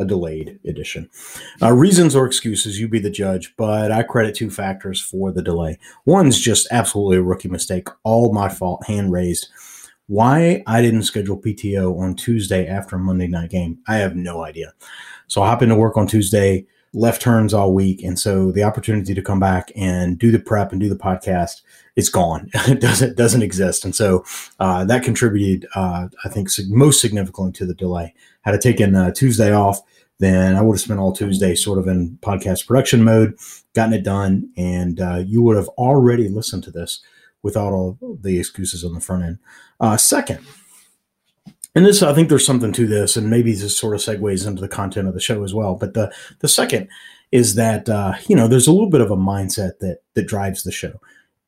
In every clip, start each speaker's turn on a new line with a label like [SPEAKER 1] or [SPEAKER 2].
[SPEAKER 1] a delayed edition. Uh, reasons or excuses, you be the judge, but I credit two factors for the delay. One's just absolutely a rookie mistake, all my fault, hand raised. Why I didn't schedule PTO on Tuesday after Monday night game, I have no idea. So I hop into work on Tuesday, left turns all week, and so the opportunity to come back and do the prep and do the podcast is gone. it doesn't doesn't exist, and so uh, that contributed, uh, I think, most significantly to the delay. Had I taken uh, Tuesday off, then I would have spent all Tuesday sort of in podcast production mode, gotten it done, and uh, you would have already listened to this without all the excuses on the front end. Uh, second, and this I think there's something to this, and maybe this sort of segues into the content of the show as well. But the the second is that uh, you know there's a little bit of a mindset that that drives the show.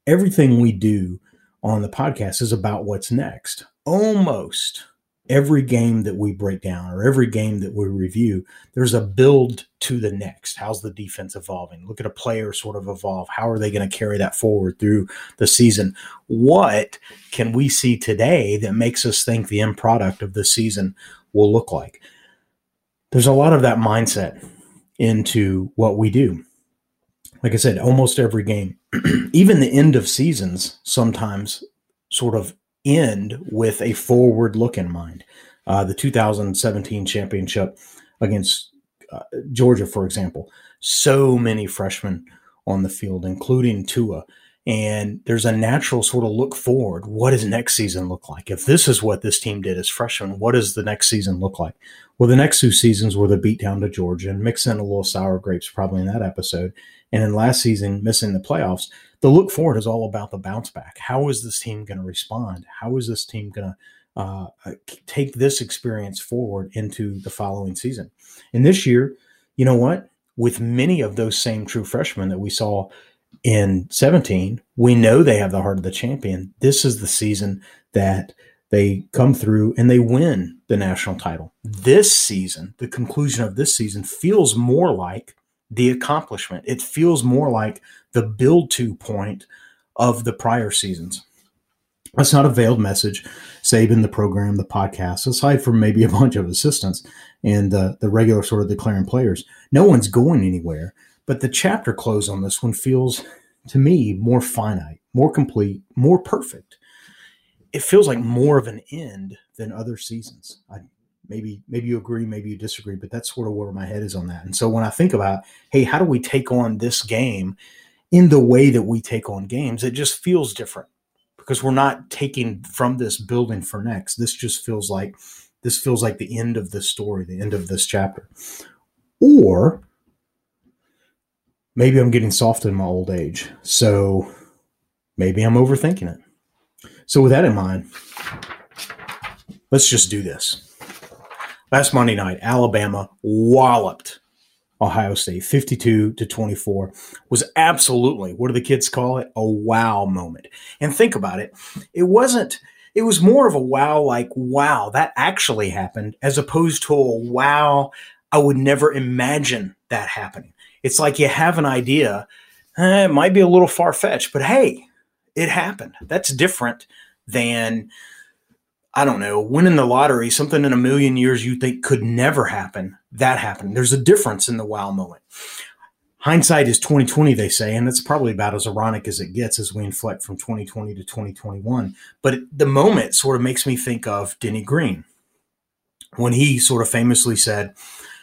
[SPEAKER 1] Everything we do on the podcast is about what's next. Almost every game that we break down or every game that we review, there's a build to the next. How's the defense evolving? Look at a player sort of evolve. How are they going to carry that forward through the season? What can we see today that makes us think the end product of the season will look like? There's a lot of that mindset into what we do. Like I said, almost every game, even the end of seasons, sometimes sort of end with a forward look in mind. Uh, the 2017 championship against uh, Georgia, for example, so many freshmen on the field, including Tua. And there's a natural sort of look forward. What does next season look like? If this is what this team did as freshmen, what does the next season look like? Well, the next two seasons were the beatdown to Georgia and mix in a little sour grapes probably in that episode. And in last season, missing the playoffs, the look forward is all about the bounce back. How is this team going to respond? How is this team going to uh, take this experience forward into the following season? And this year, you know what? With many of those same true freshmen that we saw in 17, we know they have the heart of the champion. This is the season that they come through and they win the national title. This season, the conclusion of this season feels more like the accomplishment. It feels more like the build to point of the prior seasons. That's not a veiled message. Saban, the program, the podcast, aside from maybe a bunch of assistants and the, the regular sort of declaring players, no one's going anywhere. But the chapter close on this one feels to me more finite, more complete, more perfect. It feels like more of an end than other seasons. I, maybe maybe you agree, maybe you disagree, but that's sort of where my head is on that. And so when I think about, hey, how do we take on this game in the way that we take on games? It just feels different because we're not taking from this building for next. This just feels like this feels like the end of the story, the end of this chapter. Or maybe I'm getting soft in my old age. So maybe I'm overthinking it. So with that in mind, let's just do this. Last Monday night, Alabama walloped Ohio State 52 to 24 was absolutely what do the kids call it? A wow moment. And think about it. It wasn't it was more of a wow like wow that actually happened as opposed to a wow i would never imagine that happening. It's like you have an idea eh, it might be a little far-fetched but hey it happened. That's different than I don't know, winning the lottery, something in a million years you think could never happen, that happened. There's a difference in the wow moment. Hindsight is 2020, they say, and it's probably about as ironic as it gets as we inflect from 2020 to 2021. But the moment sort of makes me think of Denny Green when he sort of famously said,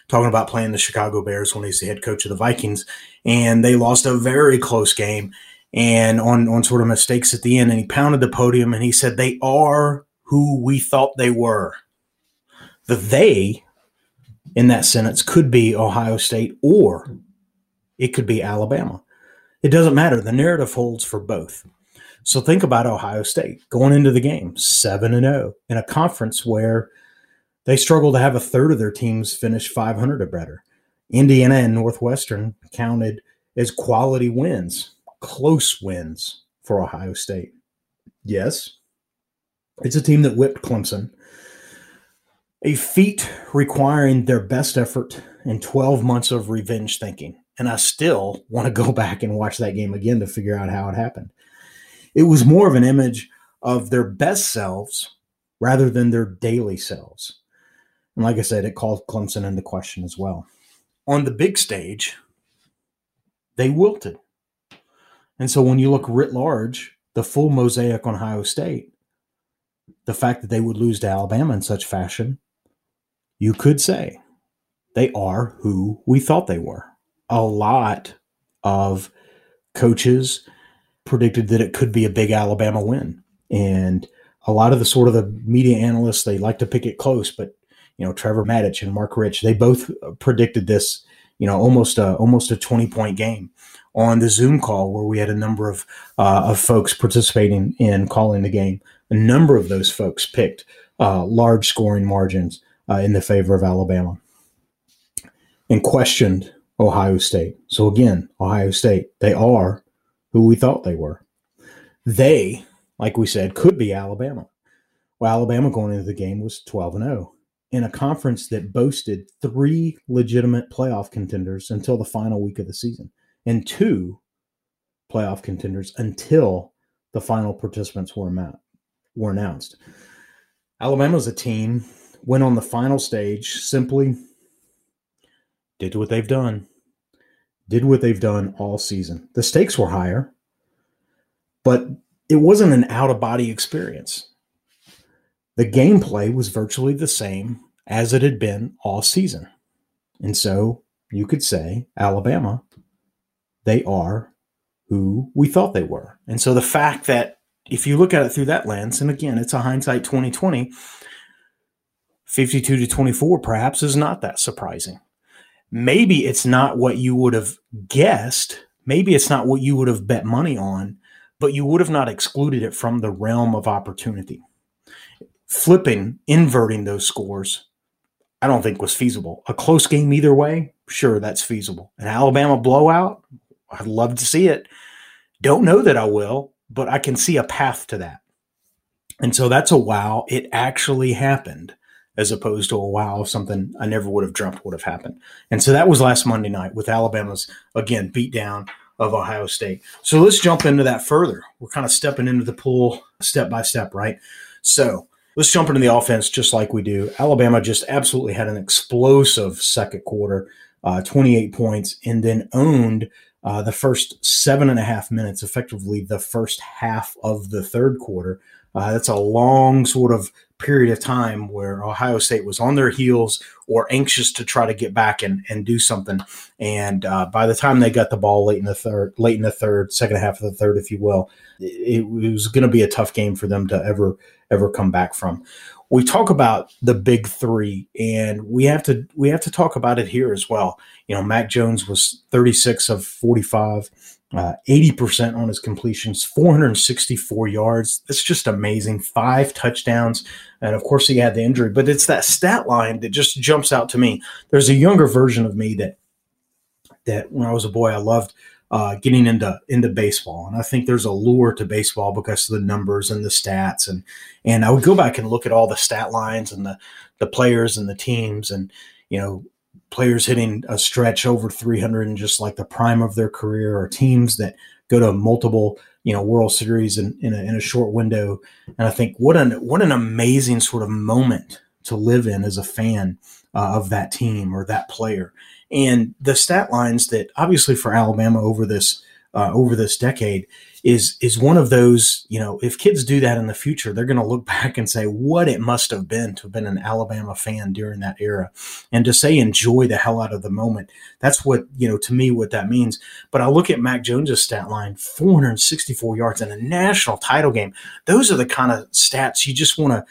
[SPEAKER 1] talking about playing the Chicago Bears when he's the head coach of the Vikings, and they lost a very close game and on on sort of mistakes at the end, and he pounded the podium and he said, They are who we thought they were. The they in that sentence could be Ohio State or it could be Alabama. It doesn't matter. The narrative holds for both. So think about Ohio State going into the game 7 and 0 in a conference where They struggle to have a third of their teams finish 500 or better. Indiana and Northwestern counted as quality wins, close wins for Ohio State. Yes, it's a team that whipped Clemson, a feat requiring their best effort and 12 months of revenge thinking. And I still want to go back and watch that game again to figure out how it happened. It was more of an image of their best selves rather than their daily selves. And like I said, it called Clemson into question as well. On the big stage, they wilted. And so when you look writ large, the full mosaic on Ohio State, the fact that they would lose to Alabama in such fashion, you could say they are who we thought they were. A lot of coaches predicted that it could be a big Alabama win. And a lot of the sort of the media analysts, they like to pick it close, but you know, Trevor Matich and Mark Rich, they both predicted this, you know, almost a almost a 20 point game on the Zoom call where we had a number of uh, of folks participating in calling the game. A number of those folks picked uh, large scoring margins uh, in the favor of Alabama and questioned Ohio State. So again, Ohio State, they are who we thought they were. They, like we said, could be Alabama. Well, Alabama going into the game was 12 and 0 in a conference that boasted three legitimate playoff contenders until the final week of the season and two playoff contenders until the final participants were, were announced. Alabama's a team went on the final stage simply did what they've done did what they've done all season. The stakes were higher but it wasn't an out of body experience. The gameplay was virtually the same as it had been all season. And so you could say alabama they are who we thought they were. And so the fact that if you look at it through that lens and again it's a hindsight 2020 52 to 24 perhaps is not that surprising. Maybe it's not what you would have guessed. Maybe it's not what you would have bet money on, but you would have not excluded it from the realm of opportunity. Flipping, inverting those scores, I don't think was feasible. A close game either way, sure, that's feasible. An Alabama blowout, I'd love to see it. Don't know that I will, but I can see a path to that. And so that's a wow. It actually happened as opposed to a wow something I never would have dreamt would have happened. And so that was last Monday night with Alabama's again beat down of Ohio State. So let's jump into that further. We're kind of stepping into the pool step by step, right? So let's jump into the offense just like we do. Alabama just absolutely had an explosive second quarter, uh, 28 points, and then owned uh, the first seven and a half minutes, effectively the first half of the third quarter. Uh, that's a long sort of period of time where Ohio State was on their heels or anxious to try to get back and, and do something. And uh, by the time they got the ball late in the third, late in the third, second half of the third, if you will, it, it was going to be a tough game for them to ever ever come back from. We talk about the big three, and we have to we have to talk about it here as well. You know, Mac Jones was 36 of 45 uh, 80% on his completions, 464 yards. That's just amazing. Five touchdowns. And of course, he had the injury, but it's that stat line that just jumps out to me. There's a younger version of me that, that when I was a boy, I loved uh, getting into into baseball, and I think there's a lure to baseball because of the numbers and the stats, and and I would go back and look at all the stat lines and the the players and the teams, and you know players hitting a stretch over 300 in just like the prime of their career or teams that go to multiple you know world series in, in, a, in a short window. And i think what an what an amazing sort of moment to live in as a fan uh, of that team or that player and the stat lines that obviously for alabama over this uh, over this decade is is one of those you know if kids do that in the future they're going to look back and say what it must have been to have been an alabama fan during that era. And to say enjoy the hell out of the moment that's what you know to me what that means. But i look at mac jones's stat line 464 yards in a national title game. Those are the kind of stats you just want to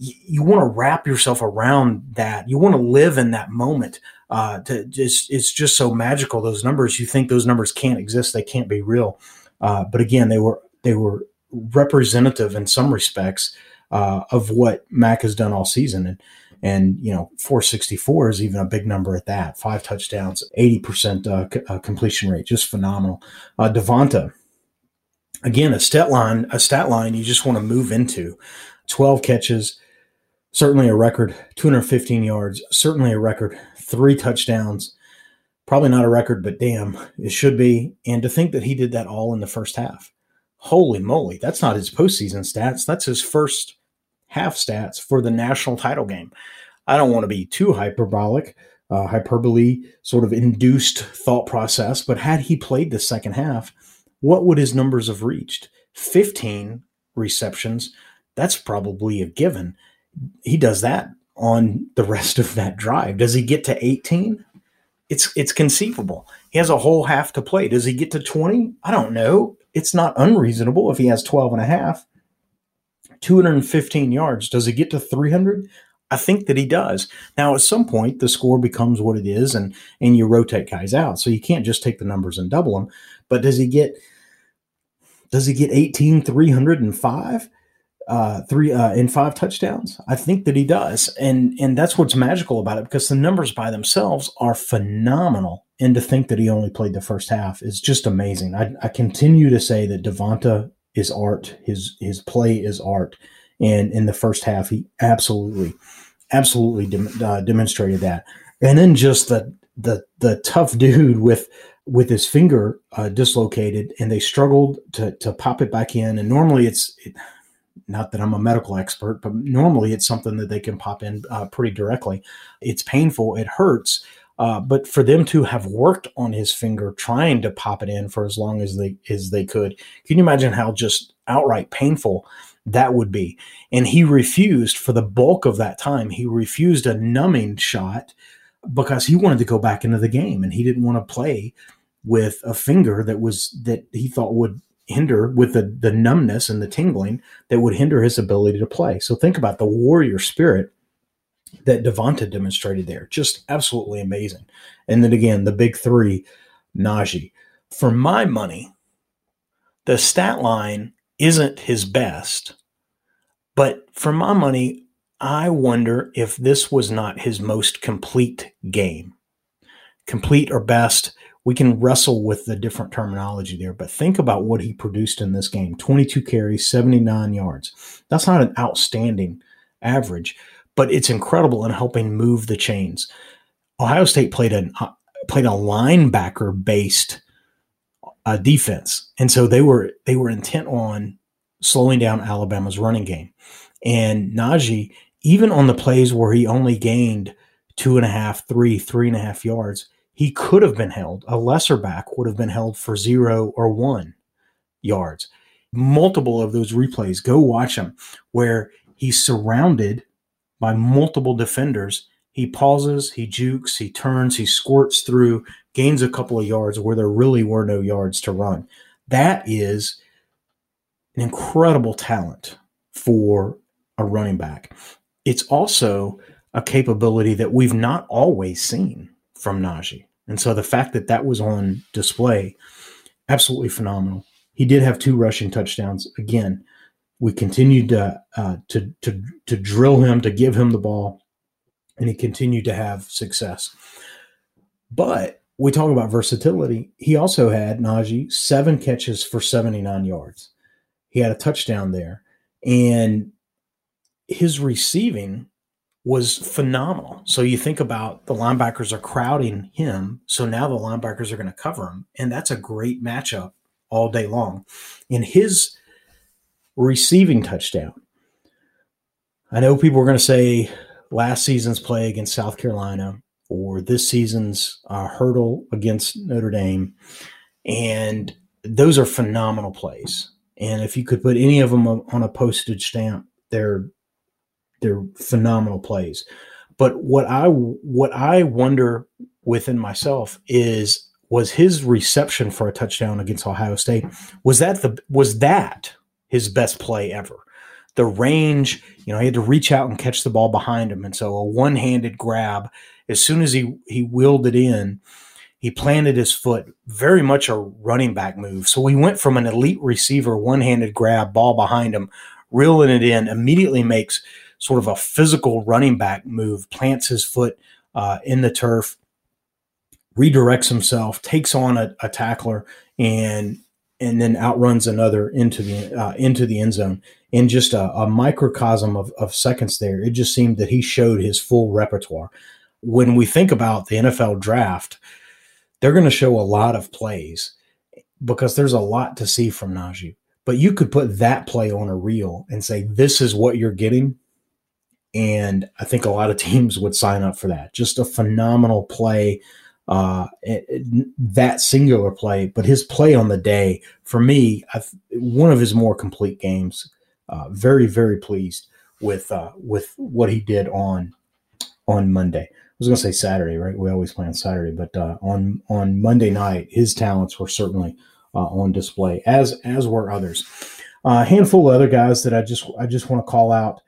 [SPEAKER 1] you want to wrap yourself around that. You want to live in that moment uh, to it's just so magical those numbers you think those numbers can't exist they can't be real uh, but again, they were they were representative in some respects uh, of what Mac has done all season. And And, you know, 464 is even a big number at that. Five touchdowns, 80% uh, c- uh, completion rate, just phenomenal. Uh, Devonta, again, a stat line, a stat line you just want to move into. 12 catches, certainly a record, 215 yards, certainly a record, three touchdowns. Probably not a record, but damn, it should be. And to think that he did that all in the first half. Holy moly, that's not his postseason stats. That's his first half stats for the national title game. I don't want to be too hyperbolic, uh, hyperbole sort of induced thought process, but had he played the second half, what would his numbers have reached? 15 receptions. That's probably a given. He does that on the rest of that drive. Does he get to 18? It's it's conceivable. He has a whole half to play. Does he get to 20? I don't know. It's not unreasonable if he has 12 and a half. 215 yards. Does he get to 300? I think that he does. Now, at some point, the score becomes what it is, and and you rotate guys out. So you can't just take the numbers and double them. But does he get does he get 18 305 uh three uh in five touchdowns? I think that he does. And and that's what's magical about it because the numbers by themselves are phenomenal. And to think that he only played the first half is just amazing. I, I continue to say that devonta is art. His his play is art. And in the first half he absolutely absolutely uh, demonstrated that. And then just the the the tough dude with with his finger uh, dislocated, and they struggled to to pop it back in. And normally, it's it, not that I'm a medical expert, but normally it's something that they can pop in uh, pretty directly. It's painful, it hurts, uh, but for them to have worked on his finger, trying to pop it in for as long as they as they could, can you imagine how just outright painful that would be? And he refused for the bulk of that time. He refused a numbing shot because he wanted to go back into the game and he didn't want to play with a finger that was that he thought would hinder with the, the numbness and the tingling that would hinder his ability to play. So think about the warrior spirit that Devonta demonstrated there. Just absolutely amazing. And then again, the big three, Najee. For my money, the stat line isn't his best, but for my money, I wonder if this was not his most complete game. Complete or best, we can wrestle with the different terminology there, but think about what he produced in this game 22 carries, 79 yards. That's not an outstanding average, but it's incredible in helping move the chains. Ohio State played a uh, played a linebacker based uh, defense, and so they were they were intent on slowing down Alabama's running game. And Najee even on the plays where he only gained two and a half, three, three and a half yards, he could have been held. A lesser back would have been held for zero or one yards. Multiple of those replays, go watch them, where he's surrounded by multiple defenders. He pauses, he jukes, he turns, he squirts through, gains a couple of yards where there really were no yards to run. That is an incredible talent for a running back it's also a capability that we've not always seen from Najee. And so the fact that that was on display, absolutely phenomenal. He did have two rushing touchdowns. Again, we continued to uh, to to to drill him, to give him the ball, and he continued to have success. But we talk about versatility. He also had Najee seven catches for 79 yards. He had a touchdown there. And his receiving was phenomenal. So you think about the linebackers are crowding him. So now the linebackers are going to cover him. And that's a great matchup all day long. In his receiving touchdown, I know people are going to say last season's play against South Carolina or this season's uh, hurdle against Notre Dame. And those are phenomenal plays. And if you could put any of them on a postage stamp, they're they're phenomenal plays. But what I what I wonder within myself is was his reception for a touchdown against Ohio State was that the was that his best play ever? The range, you know, he had to reach out and catch the ball behind him, and so a one-handed grab. As soon as he he wheeled it in, he planted his foot, very much a running back move. So he went from an elite receiver, one-handed grab, ball behind him, reeling it in, immediately makes sort of a physical running back move, plants his foot uh, in the turf, redirects himself, takes on a, a, tackler, and and then outruns another into the uh, into the end zone in just a, a microcosm of, of seconds. There, it just seemed that he showed his full repertoire. When we think about the NFL draft, they're going to show a lot of plays because there's a lot to see from Najee. But you could put that play on a reel and say, this is what you're getting. And I think a lot of teams would sign up for that. Just a phenomenal play, uh, it, it, that singular play. But his play on the day, for me, I've, one of his more complete games. Uh, very, very pleased with uh, with what he did on on Monday. I was going to say Saturday, right? We always play on Saturday, but uh, on on Monday night, his talents were certainly uh, on display, as as were others. Uh, a handful of other guys that I just I just want to call out.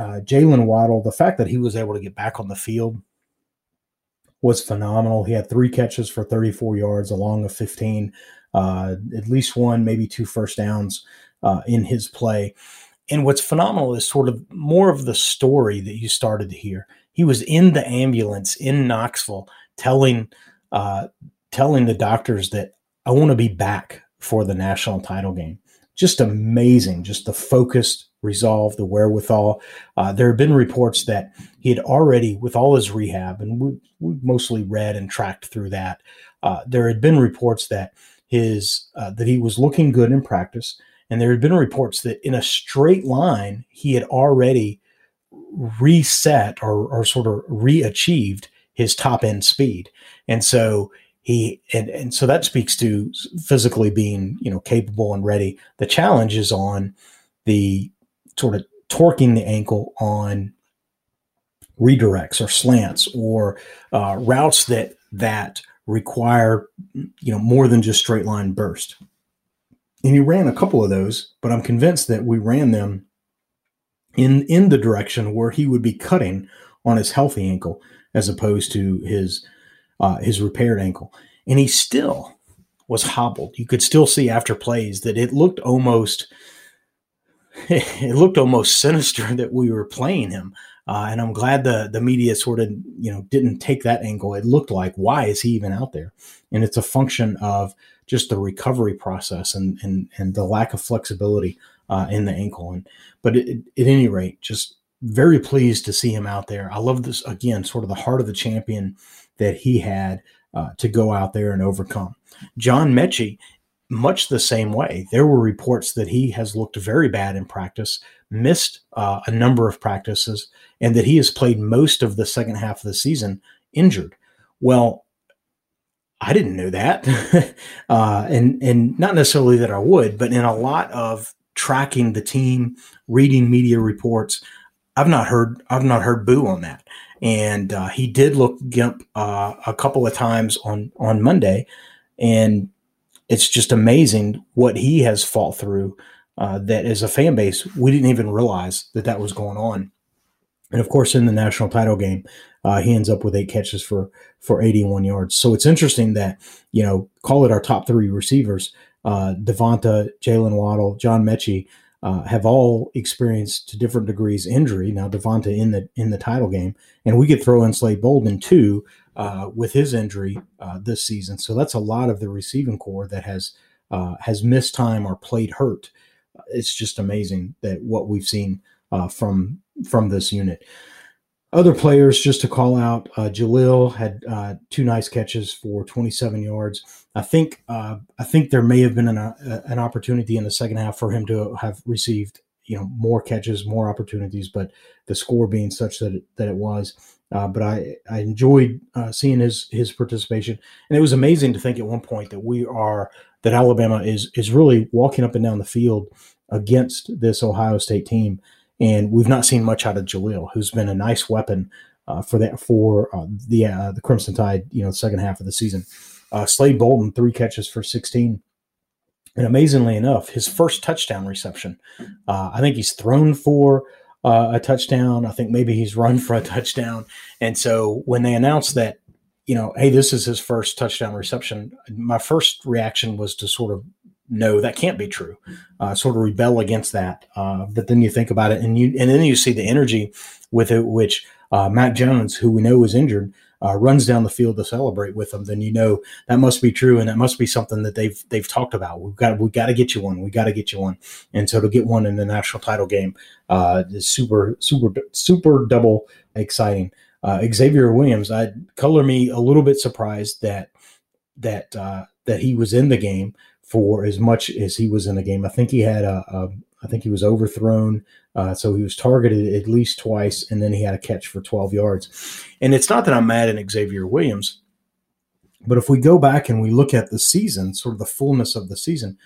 [SPEAKER 1] Uh, Jaylen Waddle, the fact that he was able to get back on the field was phenomenal. He had three catches for 34 yards along of 15, uh, at least one, maybe two first downs uh, in his play. And what's phenomenal is sort of more of the story that you started to hear. He was in the ambulance in Knoxville telling uh, telling the doctors that I want to be back for the national title game. Just amazing, just the focused resolve, the wherewithal. Uh, there have been reports that he had already, with all his rehab, and we, we mostly read and tracked through that. Uh, there had been reports that his uh, that he was looking good in practice, and there had been reports that in a straight line he had already reset or, or sort of re-achieved his top end speed, and so he and, and so that speaks to physically being you know capable and ready the challenge is on the sort of torquing the ankle on redirects or slants or uh, routes that that require you know more than just straight line burst and he ran a couple of those but i'm convinced that we ran them in in the direction where he would be cutting on his healthy ankle as opposed to his uh, his repaired ankle, and he still was hobbled. You could still see after plays that it looked almost it looked almost sinister that we were playing him. Uh, and I'm glad the the media sort of you know didn't take that angle. It looked like why is he even out there? And it's a function of just the recovery process and and and the lack of flexibility uh, in the ankle. And but it, it, at any rate, just very pleased to see him out there. I love this again, sort of the heart of the champion that he had uh, to go out there and overcome. John Metchie, much the same way. There were reports that he has looked very bad in practice, missed uh, a number of practices, and that he has played most of the second half of the season injured. Well, I didn't know that, uh, and and not necessarily that I would, but in a lot of tracking the team, reading media reports, I've not heard I've not heard boo on that and uh, he did look gimp uh, a couple of times on on Monday, and it's just amazing what he has fought through. Uh, that as a fan base, we didn't even realize that that was going on. And of course, in the national title game, uh, he ends up with eight catches for for 81 yards. So it's interesting that you know, call it our top three receivers: uh, Devonta, Jaylen Waddle, John Metchie uh, have all experienced to different degrees injury. Now Devonta in the in the title game, and we could throw in Slade Bolden too uh, with his injury uh, this season. So that's a lot of the receiving core that has uh, has missed time or played hurt. It's just amazing that what we've seen uh, from from this unit. Other players, just to call out, uh, Jahleel had uh, two nice catches for 27 yards. I think I think there may have been an, an opportunity in the second half for him to have received you know more catches, more opportunities, but the score being such that it, that it was. Uh, but I I enjoyed uh, seeing his his participation, and it was amazing to think at one point that we are that Alabama is is really walking up and down the field against this Ohio State team and we've not seen much out of Jahleel, who's been a nice weapon uh, for that for uh, the uh, the Crimson Tide. You know, second half of the season. Uh, Slade Bolden three catches for sixteen, and amazingly enough, his first touchdown reception. I think he's thrown for uh, a touchdown. I think maybe he's run for a touchdown. And so when they announced that, you know, hey, this is his first touchdown reception, my first reaction was to sort of no, that can't be true. Uh, sort of rebel against that. Uh, but then you think about it, and you and then you see the energy with it, which uh, Mac Jones, who we know is injured, uh, runs down the field to celebrate with them. Then you know that must be true, and that must be something that they've they've talked about. We've got we got to get you one. We got to get you one. And so to get one in the national title game uh, is super super super double exciting. Uh, Xavier Williams, I color me a little bit surprised that that uh, that he was in the game for as much as he was in the game. I think he had a, a I think he was overthrown, uh, so he was targeted at least twice, and then he had a catch for 12 yards. And it's not that I'm mad at Xavier Williams, but if we go back and we look at the season, sort of the fullness of the season,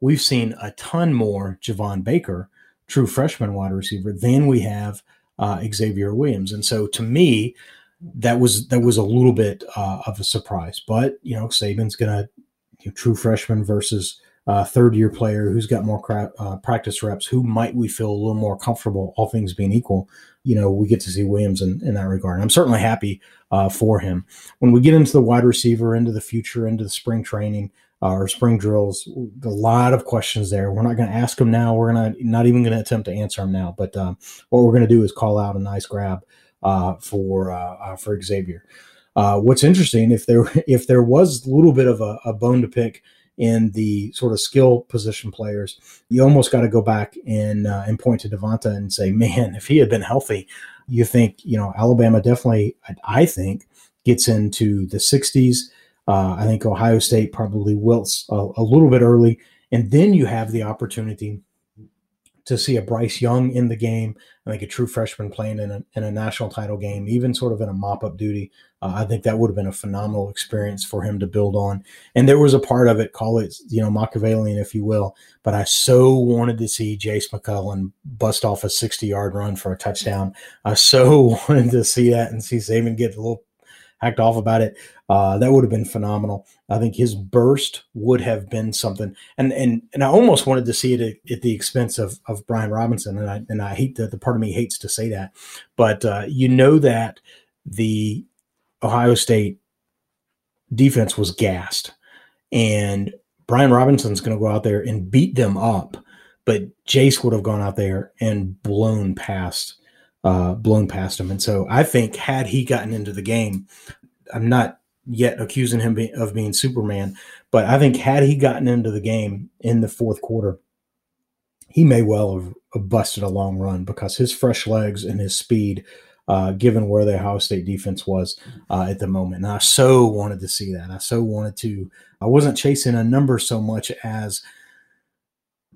[SPEAKER 1] we've seen a ton more Javon Baker, true freshman wide receiver, than we have uh, Xavier Williams. And so to me, that was that was a little bit uh, of a surprise. But you know, Saban's gonna you know, true freshman versus uh, third year player who's got more cra- uh, practice reps. Who might we feel a little more comfortable, all things being equal? You know, we get to see Williams in, in that regard. I'm certainly happy uh, for him. When we get into the wide receiver, into the future, into the spring training, uh, or spring drills. A lot of questions there. We're not going to ask them now. We're to not even going to attempt to answer them now. But uh, what we're going to do is call out a nice grab uh, for uh, for Xavier. What's interesting if there if there was a little bit of a, a, bone to pick in the sort of skill position players, you almost got to go back and and point to Devonta and say, man, if he had been healthy, you think you know Alabama definitely, I think, gets into the 60s. Uh, I think Ohio State probably wilts a, a, little bit early, and then you have the opportunity to see a Bryce Young in the game. I think a true freshman playing in a, in a national title game, even sort of in a mop up duty. Uh, I think that would have been a phenomenal experience for him to build on. And there was a part of it, call it, you know, Machiavellian, if you will. But I so wanted to see Jase McClellan bust off a 60 yard run for a touchdown. I so wanted to see that and see Saban get a little hacked off about it. Uh, that would have been phenomenal. I think his burst would have been something, and and and I almost wanted to see it at, at the expense of of Brian Robinson, and I and I hate that the part of me hates to say that, but uh, you know that the Ohio State defense was gassed, and Brian Robinson's going to go out there and beat them up, but Jase would have gone out there and blown past uh, blown past him. And so I think had he gotten into the game, I'm not yet accusing him of being Superman, but I think had he gotten into the game in the fourth quarter, he may well have busted a long run because his fresh legs and his speed, uh, given where the Ohio State defense was uh, at the moment. And I so wanted to see that. I so wanted to. I wasn't chasing a number so much as –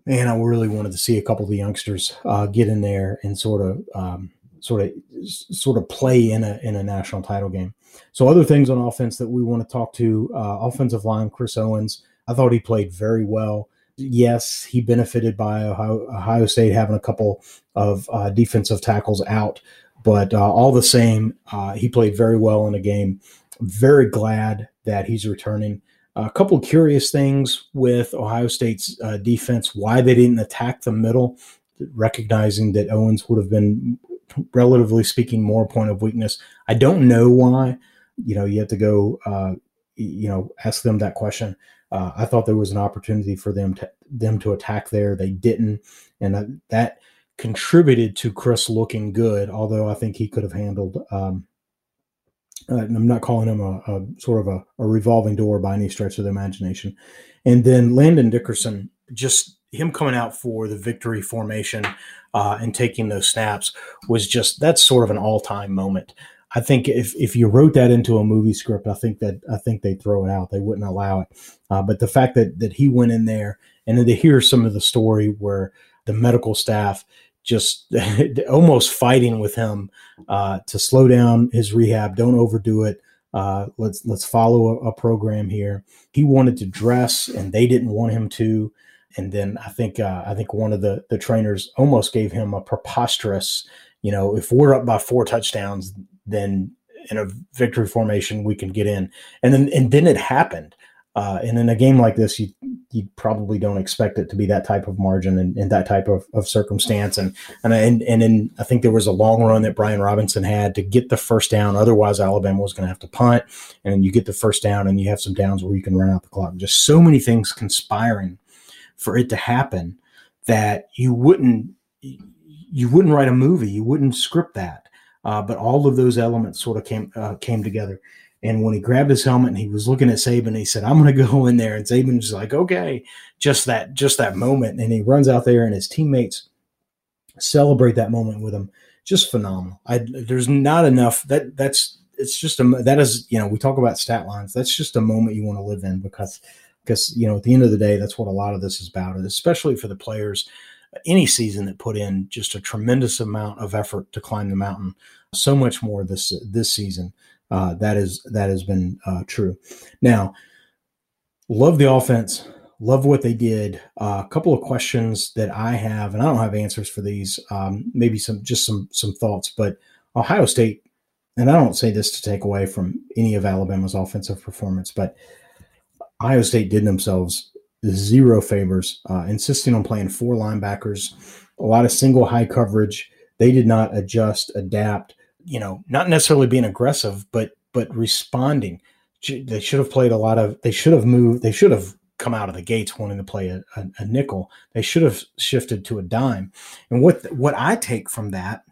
[SPEAKER 1] and I really wanted to see a couple of the youngsters uh, get in there and sort of um, sort of sort of play in a in a national title game. So other things on offense that we want to talk to uh, offensive line Chris Owens. I thought he played very well. Yes, he benefited by Ohio, Ohio State having a couple of uh, defensive tackles out, but uh, all the same, uh, he played very well in a game. Very glad that he's returning. A couple curious things with Ohio State's uh, defense, why they didn't attack the middle, recognizing that Owens would have been, relatively speaking, more point of weakness. I don't know why. You know, you have to go, uh, you know, ask them that question. Uh, I thought there was an opportunity for them to them to attack there. They didn't, and that contributed to Chris looking good. Although I think he could have handled um, uh, I'm not calling him a, a sort of a, a, revolving door by any stretch of the imagination. And then Landon Dickerson, just him coming out for the victory formation uh, and taking those snaps was just that's sort of an all time moment. I think if if you wrote that into a movie script, I think that I think they'd throw it out. They wouldn't allow it. Uh, but the fact that that he went in there and then to hear some of the story where the medical staff just almost fighting with him uh, to slow down his rehab. Don't overdo it. Uh, let's let's follow a, a, program here. He wanted to dress, and they didn't want him to. And then I think uh, I think one of the the trainers almost gave him a preposterous, you know, if we're up by four touchdowns, then in a victory formation we can get in. And then and then it happened. Uh, and in a game like this, you you probably don't expect it to be that type of margin and, that type of, of circumstance. And and and and then I think there was a long run that Brian Robinson had to get the first down. Otherwise, Alabama was going to have to punt. And you get the first down, and you have some downs where you can run out the clock. Just so many things conspiring for it to happen that you wouldn't you wouldn't write a movie, you wouldn't script that. Uh, but all of those elements sort of came uh, came together. And when he grabbed his helmet and he was looking at Saban, he said, "I'm going to go in there." And Saban's like, "Okay," just that just that moment. And he runs out there, and his teammates celebrate that moment with him. Just phenomenal. I, there's not enough. That that's it's just a that is you know we talk about stat lines. That's just a moment you want to live in because because you know at the end of the day, that's what a lot of this is about, especially for the players. Any season that put in just a tremendous amount of effort to climb the mountain, so much more this this season. Uh, that is that has been uh, true. Now, love the offense, love what they did. Uh, a couple of questions that I have, and I don't have answers for these. Um, maybe some just some some thoughts, but Ohio State, and I don't say this to take away from any of Alabama's offensive performance, but Ohio State did themselves zero favors, uh, insisting on playing four linebackers, a lot of single high coverage. They did not adjust, adapt. You know, not necessarily being aggressive, but but responding. They should have played a lot of. They should have moved. They should have come out of the gates wanting to play a, a, a nickel. They should have shifted to a dime. And what what I take from that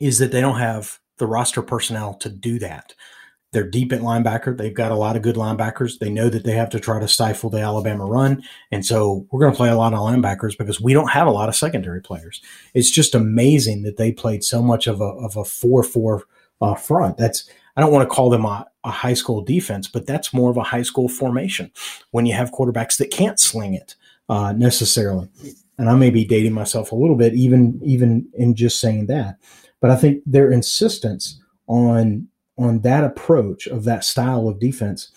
[SPEAKER 1] is that they don't have the roster personnel to do that. They're deep at linebacker. They've got a lot of good linebackers. They know that they have to try to stifle the Alabama run. And so we're going to play a lot of linebackers because we don't have a lot of secondary players. It's just amazing that they played so much of a, of a 4 4 uh, front. That's, I don't want to call them a, a high school defense, but that's more of a high school formation when you have quarterbacks that can't sling it uh, necessarily. And I may be dating myself a little bit, even even in just saying that. But I think their insistence on on that approach of that style of defense,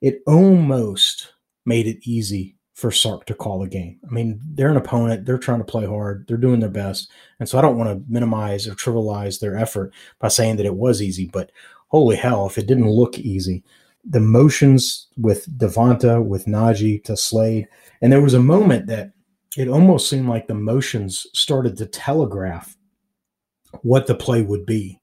[SPEAKER 1] it almost made it easy for Sark to call a game. I mean, they're an opponent, they're trying to play hard, they're doing their best. And so I don't want to minimize or trivialize their effort by saying that it was easy, but holy hell, if it didn't look easy. The motions with Devonta, with Najee to Slade, and there was a moment that it almost seemed like the motions started to telegraph what the play would be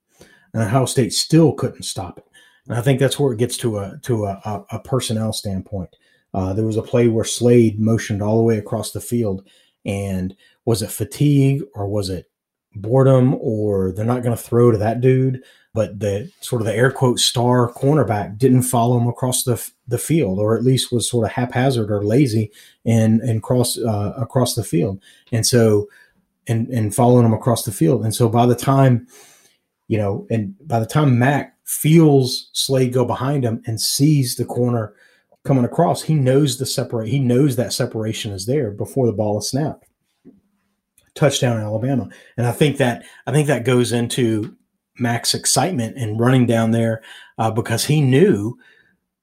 [SPEAKER 1] and Ohio State still couldn't stop it. And I think that's where it gets to a to a, a personnel standpoint. Uh, there was a play where Slade motioned all the way across the field, and was it fatigue or was it boredom or they're not going to throw to that dude? But the sort of the air quote star cornerback didn't follow him across the the field, or at least was sort of haphazard or lazy and and cross uh, across the field, and so and and following him across the field. And so by the time you know, and by the time Mac feels Slade go behind him and sees the corner coming across, he knows the separate. He knows that separation is there before the ball is snapped. Touchdown Alabama, and I think that I think that goes into Mac's excitement and running down there uh, because he knew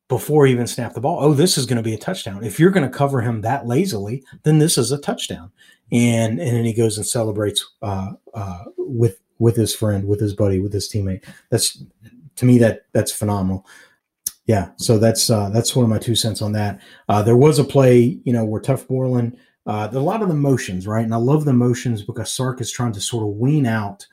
[SPEAKER 1] before he even snapped the ball, oh, this is going to be a touchdown. If you're going to cover him that lazily, then this is a touchdown. And and then he goes and celebrates uh, uh, with with his friend, with his buddy, with his teammate. That's to me that that's phenomenal. Yeah, so that's uh, that's one of my two cents on that. Uh, there was a play, you know, where Tuf Borland, uh, a lot of the motions, right? And I love the motions because Sark is trying to sort of wean out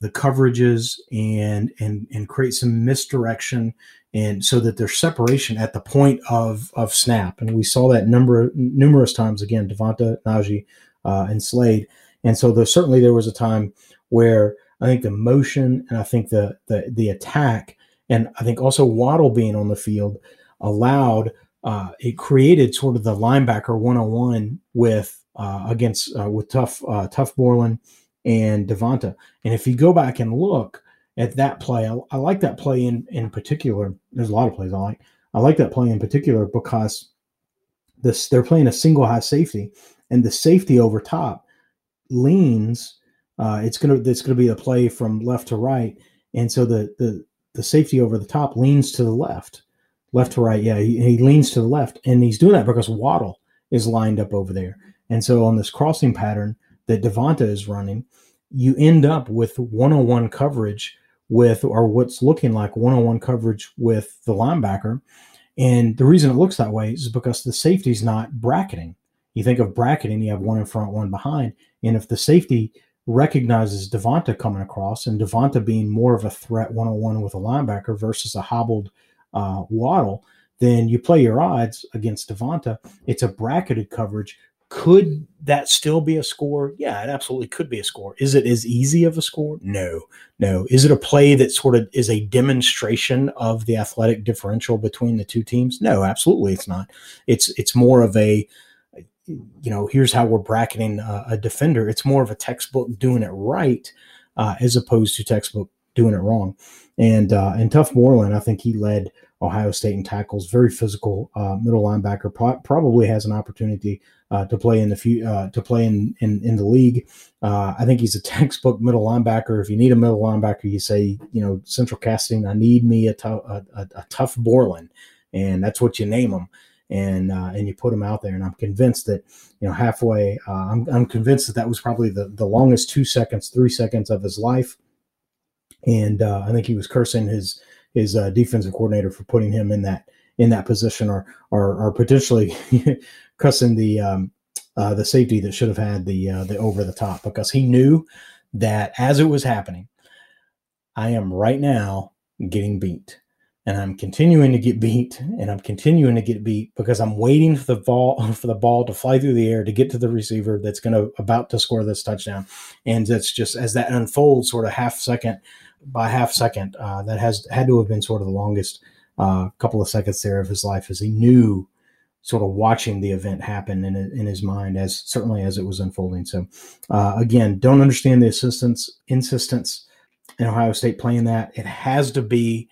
[SPEAKER 1] the coverages and and and create some misdirection and so that there's separation at the point of of snap. And we saw that number numerous times again, Devonta, Najee, uh, and Slade. And so there certainly there was a time where I think the motion and I think the the the attack and I think also Waddle being on the field allowed uh, it created sort of the linebacker one on one with uh, against uh, with tough uh, Tuf Borland and Devonta. And if you go back and look at that play, I, I, like that play in in particular. There's a lot of plays I like. I like that play in particular because this they're playing a single high safety, and the safety over top leans uh, it's gonna it's gonna be a play from left to right, and so the the the safety over the top leans to the left, left to right. Yeah, he, he leans to the left, and he's doing that because Waddle is lined up over there, and so on this crossing pattern that Devonta is running, you end up with one-on-one coverage with or what's looking like one-on-one coverage with the linebacker. And the reason it looks that way is because the safety's not bracketing. You think of bracketing, you have one in front, one behind. And if the safety recognizes Devonta coming across and Devonta being more of a threat one on one with a linebacker versus a hobbled uh, Waddle, then you play your odds against Devonta. It's a bracketed coverage. Could that still be a score? Yeah, it absolutely could be a score. Is it as easy of a score? No, no. Is it a play that sort of is a demonstration of the athletic differential between the two teams? No, absolutely, it's not. It's it's more of a you know here's how we're bracketing a, a defender. It's more of a textbook doing it right uh, as opposed to textbook doing it wrong. And uh, and Tuf Borland, I think he led Ohio State in tackles. Very physical uh, middle linebacker. Pro- probably has an opportunity uh, to play in the few, uh, to play in in, in the league. Uh, I think he's a textbook middle linebacker. If you need a middle linebacker, you say you know Central Casting. I need me a, t- a, a, a Tuf Borland, and that's what you name him. And uh, and you put him out there, and I'm convinced that you know halfway. Uh, I'm I'm convinced that that was probably the the longest two seconds, three seconds of his life. And I think he was cursing his his defensive coordinator for putting him in that in that position, or or, or potentially cussing the um, uh, the safety that should have had the uh, the over the top because he knew that as it was happening, I am right now getting beat, and I'm continuing to get beat, and I'm continuing to get beat because I'm waiting for the ball for the ball to fly through the air to get to the receiver that's going to about to score this touchdown, and that's just as that unfolds, sort of half second by half second, uh, that has had to have been sort of the longest uh, couple of seconds there of his life as he knew sort of watching the event happen in, in his mind as certainly as it was unfolding. So uh, again, don't understand the assistance insistence in Ohio State playing that. It has to be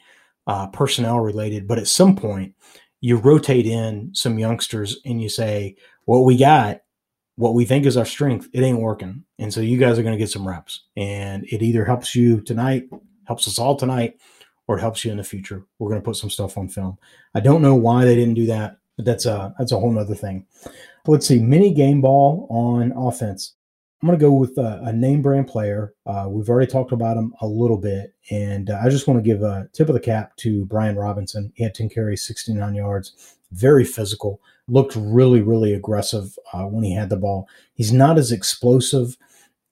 [SPEAKER 1] uh, personnel related, but at some point you rotate in some youngsters and you say, what we got, what we think is our strength, it ain't working. And so you guys are going to get some reps and it either helps you tonight, helps us all tonight, or it helps you in the future. We're going to put some stuff on film. I don't know why they didn't do that but that's a that's a whole nother thing. Let's see, mini game ball on offense. I'm going to go with a, a name brand player. Uh, we've already talked about him a little bit, and uh, I just want to give a tip of the cap to Brian Robinson. He had 10 carries, 69 yards, very physical, looked really, really aggressive uh, when he had the ball. He's not as explosive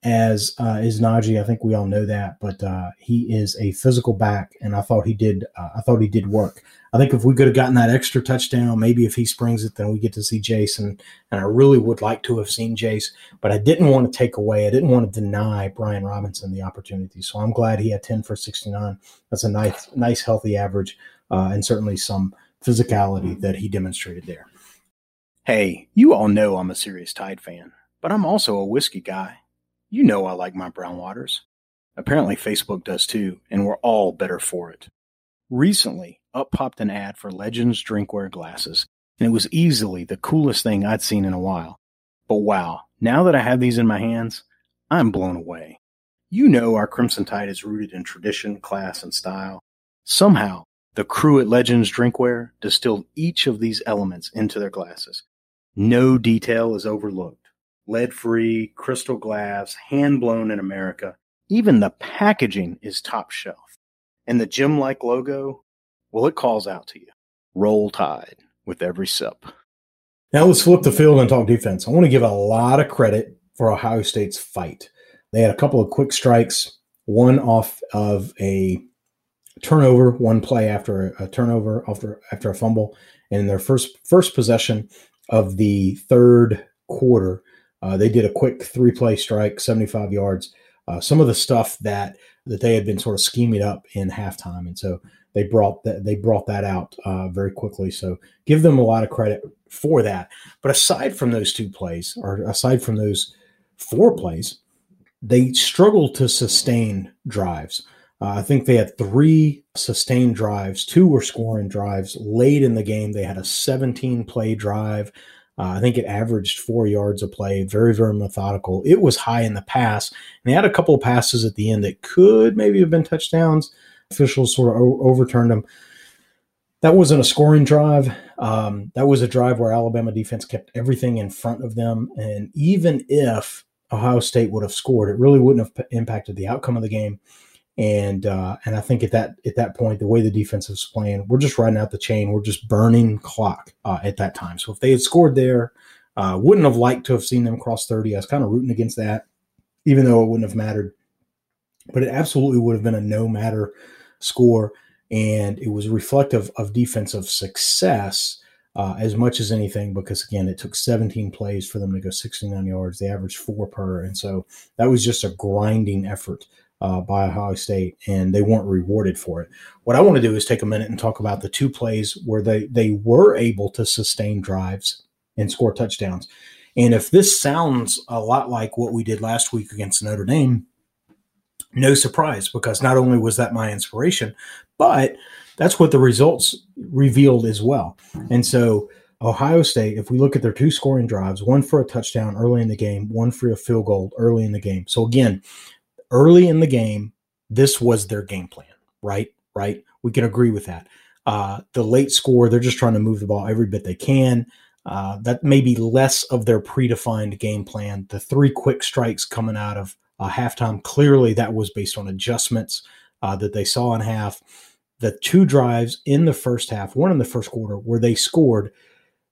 [SPEAKER 1] as uh, is Najee. I think we all know that, but uh, he is a physical back, and I thought he did. Uh, I thought he did work. I think if we could have gotten that extra touchdown, maybe if he springs it, then we get to see Jason. And I really would like to have seen Jase, but I didn't want to take away. I didn't want to deny Brian Robinson the opportunity. So I'm glad he had 10 for 69. That's a nice, nice, healthy average, uh, and certainly some physicality that he demonstrated there.
[SPEAKER 2] Hey, you all know I'm a serious Tide fan, but I'm also a whiskey guy. You know I like my brown waters. Apparently, Facebook does too, and we're all better for it. Recently, up popped an ad for Legends drinkware glasses, and it was easily the coolest thing I'd seen in a while. But wow, now that I have these in my hands, I'm blown away. You know our Crimson Tide is rooted in tradition, class, and style. Somehow, the crew at Legends Drinkware distilled each of these elements into their glasses. No detail is overlooked lead free, crystal glass, hand blown in America. Even the packaging is top shelf. And the gym like logo, well, it calls out to you. Roll Tide with every sip.
[SPEAKER 1] Now let's flip the field and talk defense. I want to give a lot of credit for Ohio State's fight. They had a couple of quick strikes, one off of a turnover, one play after a turnover after after a fumble, and in their first first possession of the third quarter, uh, they did a quick three play strike, 75 yards. Uh, some of the stuff that that they had been sort of scheming up in halftime, and so they brought that they brought that out uh, very quickly. So give them a lot of credit for that. But aside from those two plays, or aside from those four plays, they struggled to sustain drives. Uh, I think they had three sustained drives. Two were scoring drives late in the game. They had a 17 play drive uh, I think it averaged four yards a play, very, very methodical. It was high in the pass, and they had a couple of passes at the end that could maybe have been touchdowns. Officials sort of o- overturned them. That wasn't a scoring drive. Um, that was a drive where Alabama defense kept everything in front of them. And even if Ohio State would have scored, it really wouldn't have p- impacted the outcome of the game and uh, and I think at that at that point, the way the defense was playing, we're just riding out the chain. We're just burning clock uh, at that time. So if they had scored there, uh, wouldn't have liked to have seen them cross thirty. I was kind of rooting against that, even though it wouldn't have mattered. But it absolutely would have been a no matter score. and it was reflective of defensive success uh, as much as anything because again it took 17 plays for them to go 69 yards they averaged four per and so that was just a grinding effort uh, by ohio state and they weren't rewarded for it what i want to do is take a minute and talk about the two plays where they they were able to sustain drives and score touchdowns and if this sounds a lot like what we did last week against notre dame no surprise because not only was that my inspiration but that's what the results revealed as well. And so Ohio State, if we look at their two scoring drives, one for a touchdown early in the game, one for a field goal early in the game. So again, early in the game, this was their game plan, right? Right? We can agree with that. Uh, the late score, they're just trying to move the ball every bit they can. Uh, that may be less of their predefined game plan. The three quick strikes coming out of uh, halftime, clearly that was based on adjustments uh, that they saw in half the two drives in the first half, one in the first quarter, where they scored,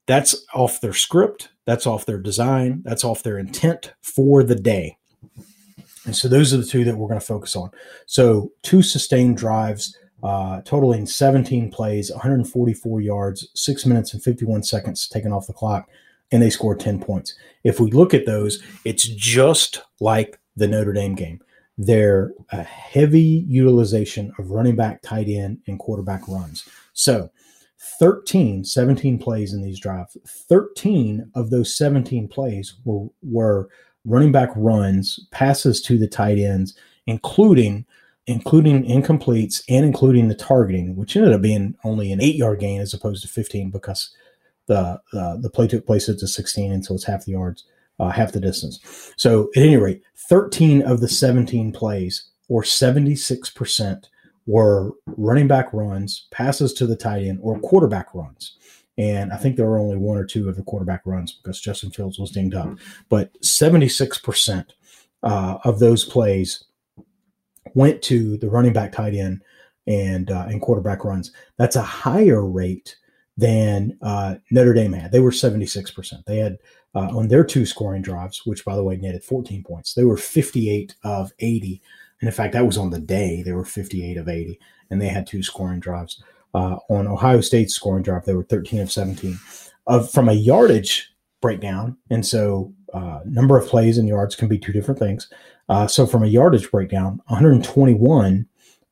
[SPEAKER 1] that's off their script, that's off their design, that's off their intent for the day. And so those are the two that we're going to focus on. So two sustained drives, uh, totaling 17 plays, 144 yards, six minutes and 51 seconds taken off the clock, and they scored 10 points. If we look at those, it's just like the Notre Dame game their a heavy utilization of running back, tight end, and quarterback runs. So 13, 17 plays in these drives. 13 of those 17 plays were, were running back runs, passes to the tight ends, including including incompletes and including the targeting, which ended up being only an eight yard gain as opposed to 15 because the uh, the play took place at the 16, and so it's half the yards uh, half the distance. So at any rate, 13 of the 17 plays, or 76%, were running back runs, passes to the tight end, or quarterback runs. And I think there were only one or two of the quarterback runs because Justin Fields was dinged up. But 76% uh, of those plays went to the running back, tight end, and uh, and quarterback runs. That's a higher rate than uh, Notre Dame had. They were 76%. They had uh, on their two scoring drives, which by the way netted 14 points. They were 58 of 80. And in fact, that was on the day. They were 58 of 80, and they had two scoring drives. Uh, on Ohio State's scoring drive, they were 13 of 17. Of from a yardage breakdown, and so uh, number of plays and yards can be two different things. Uh, so from a yardage breakdown, 121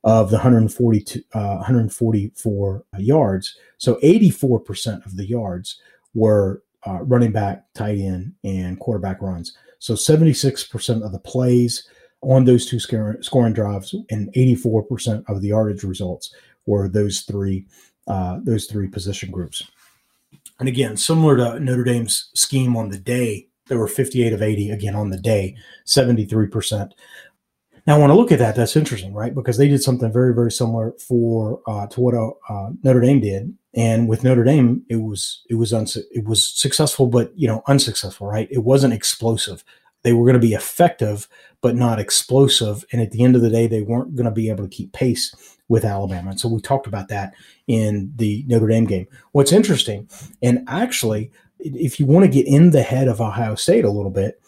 [SPEAKER 1] of the 142, uh, 144 yards, so 84% of the yards were uh, running back, tight end, and quarterback runs. So 76% of the plays on those two scoring drives and 84% of the yardage results were those three uh, those three position groups. And again, similar to Notre Dame's scheme on the day, there were 58 of 80 again on the day, 73%. Now, when I look at that, that's interesting, right? Because they did something very, very similar for uh, to what uh, Notre Dame did and with Notre Dame, it was it was it was successful, but you know unsuccessful. Right? It wasn't explosive. They were going to be effective, but not explosive. And at the end of the day, they weren't going to be able to keep pace with Alabama. And so we talked about that in the Notre Dame game. What's interesting, and actually, if you want to get in the head of Ohio State a little bit,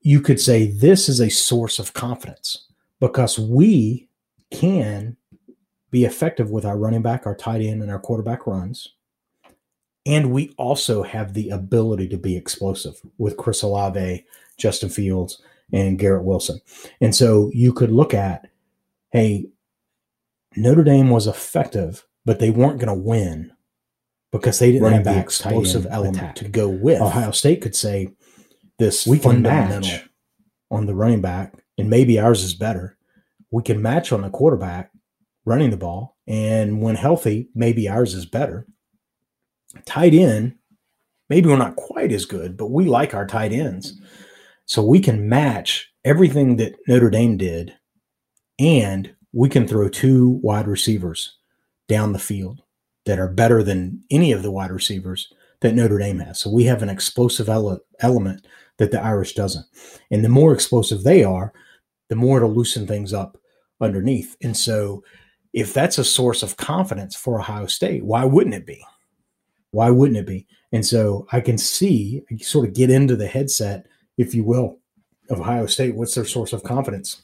[SPEAKER 1] you could say this is a source of confidence because we can be effective with our running back, our tight end, and our quarterback runs. And we also have the ability to be explosive with Chris Olave, Justin Fields, and Garrett Wilson. And so you could look at, hey, Notre Dame was effective, but they weren't going to win because they didn't running have the explosive element attack. to go with. Ohio State could say this we can match on the running back, and maybe ours is better. We can match on the quarterback, running the ball. And when healthy, maybe ours is better. Tight end, maybe we're not quite as good, but we like our tight ends. So we can match everything that Notre Dame did, and we can throw two wide receivers down the field that are better than any of the wide receivers that Notre Dame has. So we have an explosive ele- element that the Irish doesn't. And the more explosive they are, the more it'll loosen things up underneath. And so if that's a source of confidence for Ohio State, why wouldn't it be? Why wouldn't it be? And so I can see, sort of get into the headset, if you will, of Ohio State. What's their source of confidence?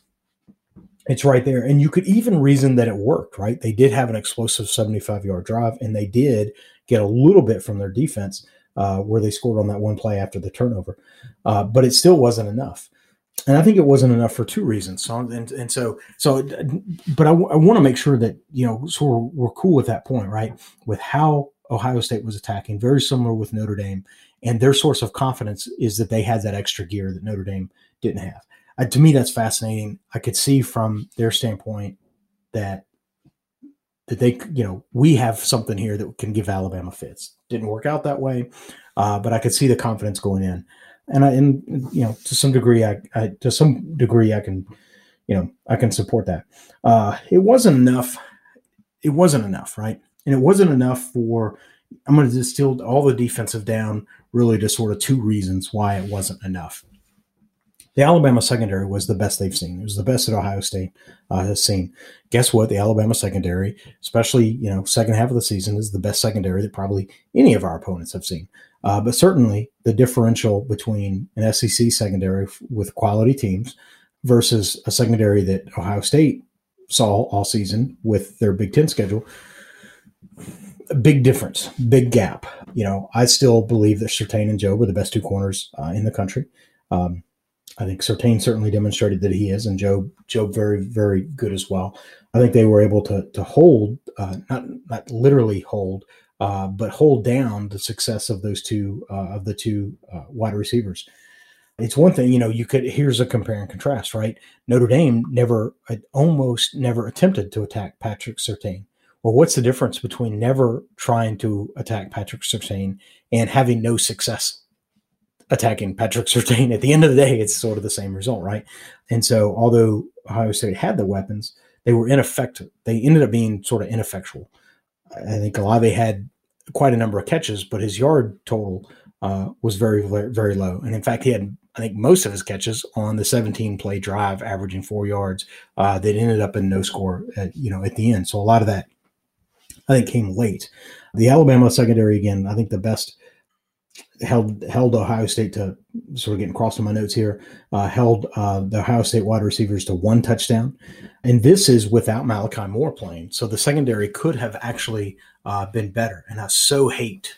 [SPEAKER 1] it's right there. And you could even reason that it worked, right? They did have an explosive 75 yard drive and they did get a little bit from their defense uh, where they scored on that one play after the turnover. Uh, but it still wasn't enough. And I think it wasn't enough for two reasons. So, and, and so, so, but I, I want to make sure that, you know, so we're, we're cool with that point, right? With how Ohio State was attacking, very similar with Notre Dame. And their source of confidence is that they had that extra gear that Notre Dame didn't have to me, that's fascinating. I could see from their standpoint that that they, you know, we have something here that can give Alabama fits. Didn't work out that way, uh, but I could see the confidence going in, and I, and you know, to some degree, I, I to some degree, I can, you know, I can support that. Uh, it wasn't enough. It wasn't enough, right? And it wasn't enough for. I'm going to distill all the defensive down really to sort of two reasons why it wasn't enough the Alabama secondary was the best they've seen. It was the best that Ohio State uh, has seen. Guess what? The Alabama secondary, especially you know second half of the season, is the best secondary that probably any of our opponents have seen. Uh, but certainly the differential between an SEC secondary with quality teams versus a secondary that Ohio State saw all season with their Big Ten schedule, big difference, big gap. You know, I still believe that Surtain and Jobe are the best two corners uh, in the country. Um, I think Surtain certainly demonstrated that he is, and Jobe Jobe very very good as well. I think they were able to to hold uh, not not literally hold, uh, but hold down the success of those two uh, of the two uh, wide receivers. It's one thing, you know, you could here's a compare and contrast, right? Notre Dame never almost never attempted to attack Patrick Surtain. Well, what's the difference between never trying to attack Patrick Surtain and having no success attacking Patrick Surtain. At the end of the day, it's sort of the same result, right? And so, although Ohio State had the weapons, they were ineffective. They ended up being sort of ineffectual. I think Olave had quite a number of catches, but his yard total uh, was very, very, low. And in fact, he had, I think, most of his catches on the 17 play drive, averaging four yards. Uh, that ended up in no score, at, you know, at the end. So a lot of that, I think, came late. The Alabama secondary again. I think the best held held Ohio State to sort of getting crossed in my notes here. Uh, held uh, the Ohio State wide receivers to one touchdown, and this is without Malachi Moore playing. So the secondary could have actually uh, been better. And I so hate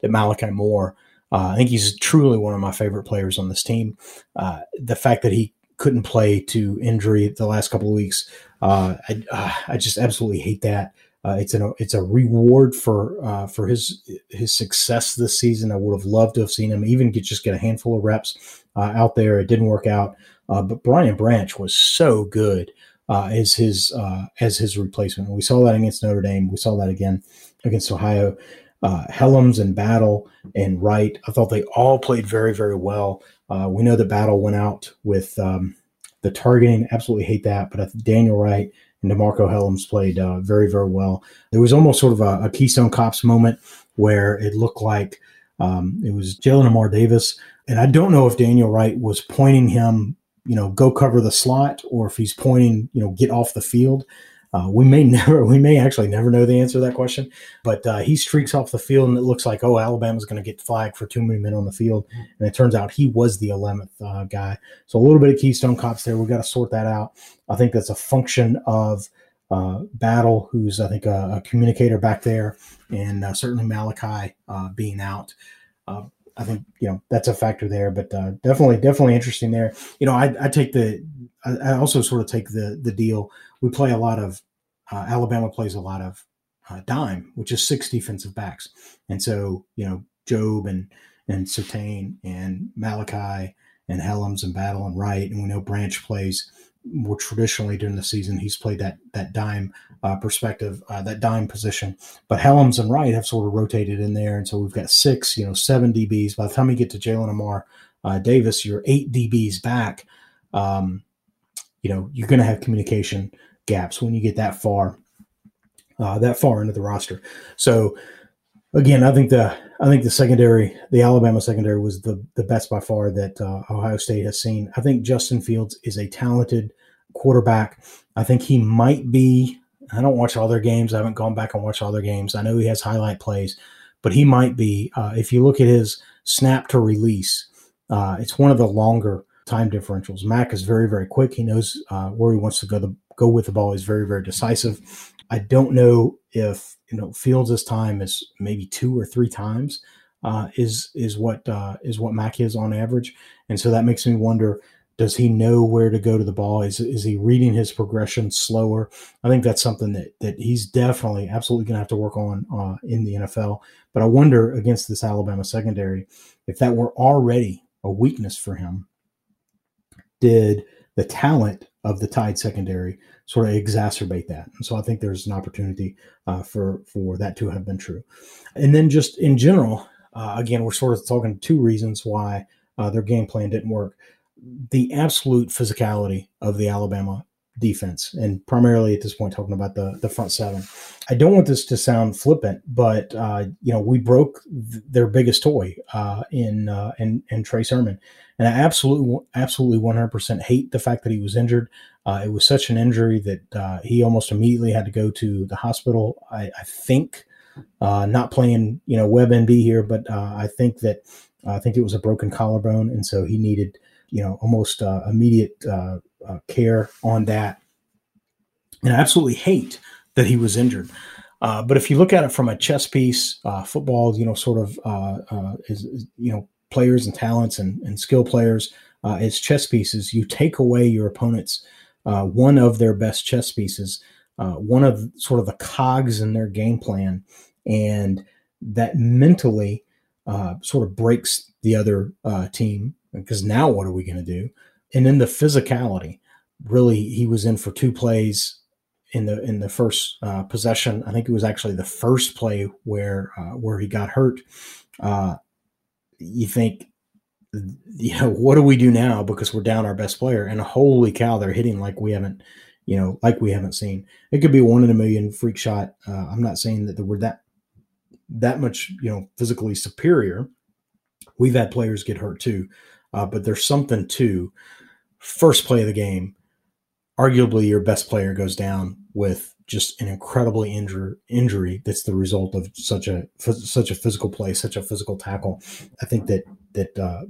[SPEAKER 1] that Malachi Moore. Uh, I think he's truly one of my favorite players on this team. Uh, the fact that he couldn't play to injury the last couple of weeks, uh, I, I just absolutely hate that. Uh, it's an it's a reward for uh, for his his success this season. I would have loved to have seen him even get just get a handful of reps uh, out there. It didn't work out, uh, but Brian Branch was so good uh, as his uh, as his replacement. We saw that against Notre Dame. We saw that again against Ohio. Hellams and Battle and Wright. I thought they all played very very well. we know the Battle went out with um, the targeting. Absolutely hate that, but Daniel Wright and DeMarcco Hellams played uh, very, very well. There was almost sort of a, a Keystone Cops moment where it looked like um, it was Jalyn Armour Davis. And I don't know if Daniel Wright was pointing him, you know, go cover the slot or if he's pointing, you know, get off the field. Uh, we may never, we may actually never know the answer to that question, but uh, he streaks off the field and it looks like, oh, Alabama's going to get flagged for too many men on the field. And it turns out he was the 11th uh, guy. So a little bit of Keystone Cops there. We've got to sort that out. I think that's a function of uh, Battle, who's, I think, a, a communicator back there, and uh, certainly Malachi uh, being out. I think you know that's a factor there, but uh, definitely, definitely interesting there. You know, I, I take the, I, I, also sort of take the the deal. We play a lot of uh, Alabama plays a lot of uh, dime, which is six defensive backs, and so you know Jobe and and Surtain and Malachi and Hellams and Battle and Wright, and we know Branch plays more traditionally during the season. He's played that that dime uh, perspective, uh, that dime position. But Hellams and Wright have sort of rotated in there, and so we've got six, you know, seven DBs. By the time you get to Jalyn Armour uh, Davis, you're eight DBs back. Um, you know, you're going to have communication gaps when you get that far, uh, that far into the roster. So again, I think the I think the secondary, the Alabama secondary, was the the best by far that uh, Ohio State has seen. I think Justin Fields is a talented quarterback. I think he might be. I don't watch all their games. I haven't gone back and watched all their games. I know he has highlight plays, but he might be. Uh, if you look at his snap to release, uh, it's one of the longer time differentials. Mac is very, very quick. He knows uh, where he wants to go. The go with the ball. He's very, very decisive. I don't know if you know Fields' this time is maybe two or three times uh, is is what uh, is what Mac is on average, and so that makes me wonder does he know where to go to the ball? Is is he reading his progression slower? I think that's something that that he's definitely absolutely going to have to work on uh, in the NFL. But I wonder against this Alabama secondary if that were already a weakness for him. Did the talent of the Tide secondary sort of exacerbate that? And so I think there's an opportunity uh, for for that to have been true. And then just in general, uh, again, we're sort of talking two reasons why uh, their game plan didn't work the absolute physicality of the Alabama defense, and primarily at this point talking about the the front seven. I don't want this to sound flippant, but uh, you know we broke th- their biggest toy uh, in uh, in in Trey Sermon, and I absolutely absolutely one hundred percent hate the fact that he was injured. Uh, it was such an injury that uh, he almost immediately had to go to the hospital. I, I think uh, not playing you know WebMD here, but I think that I think it was a broken collarbone, and so he needed you know almost immediate care on that. And I absolutely hate that he was injured. Uh, but if you look at it from a chess piece, uh, football, you know, sort of uh, is, is, you know players and talents and, and skill players as chess pieces. You take away your opponent's one of their best chess pieces, one of sort of the cogs in their game plan, and that mentally sort of breaks the other team because now what are we going to do? And then the physicality. Really, he was in for two plays in the in the first uh, possession. I think it was actually the first play where uh, where he got hurt. Uh, you think, you know, what do we do now because we're down our best player? And holy cow, they're hitting like we haven't, you know, like we haven't seen. It could be one in a million freak shot. Uh, I'm not saying that we're that that much, you know, physically superior. We've had players get hurt too. Uh, but there's something to first play of the game. Arguably, your best player goes down with just an incredibly injure, injury that's the result of such a such a physical play, such a physical tackle. I think that that uh,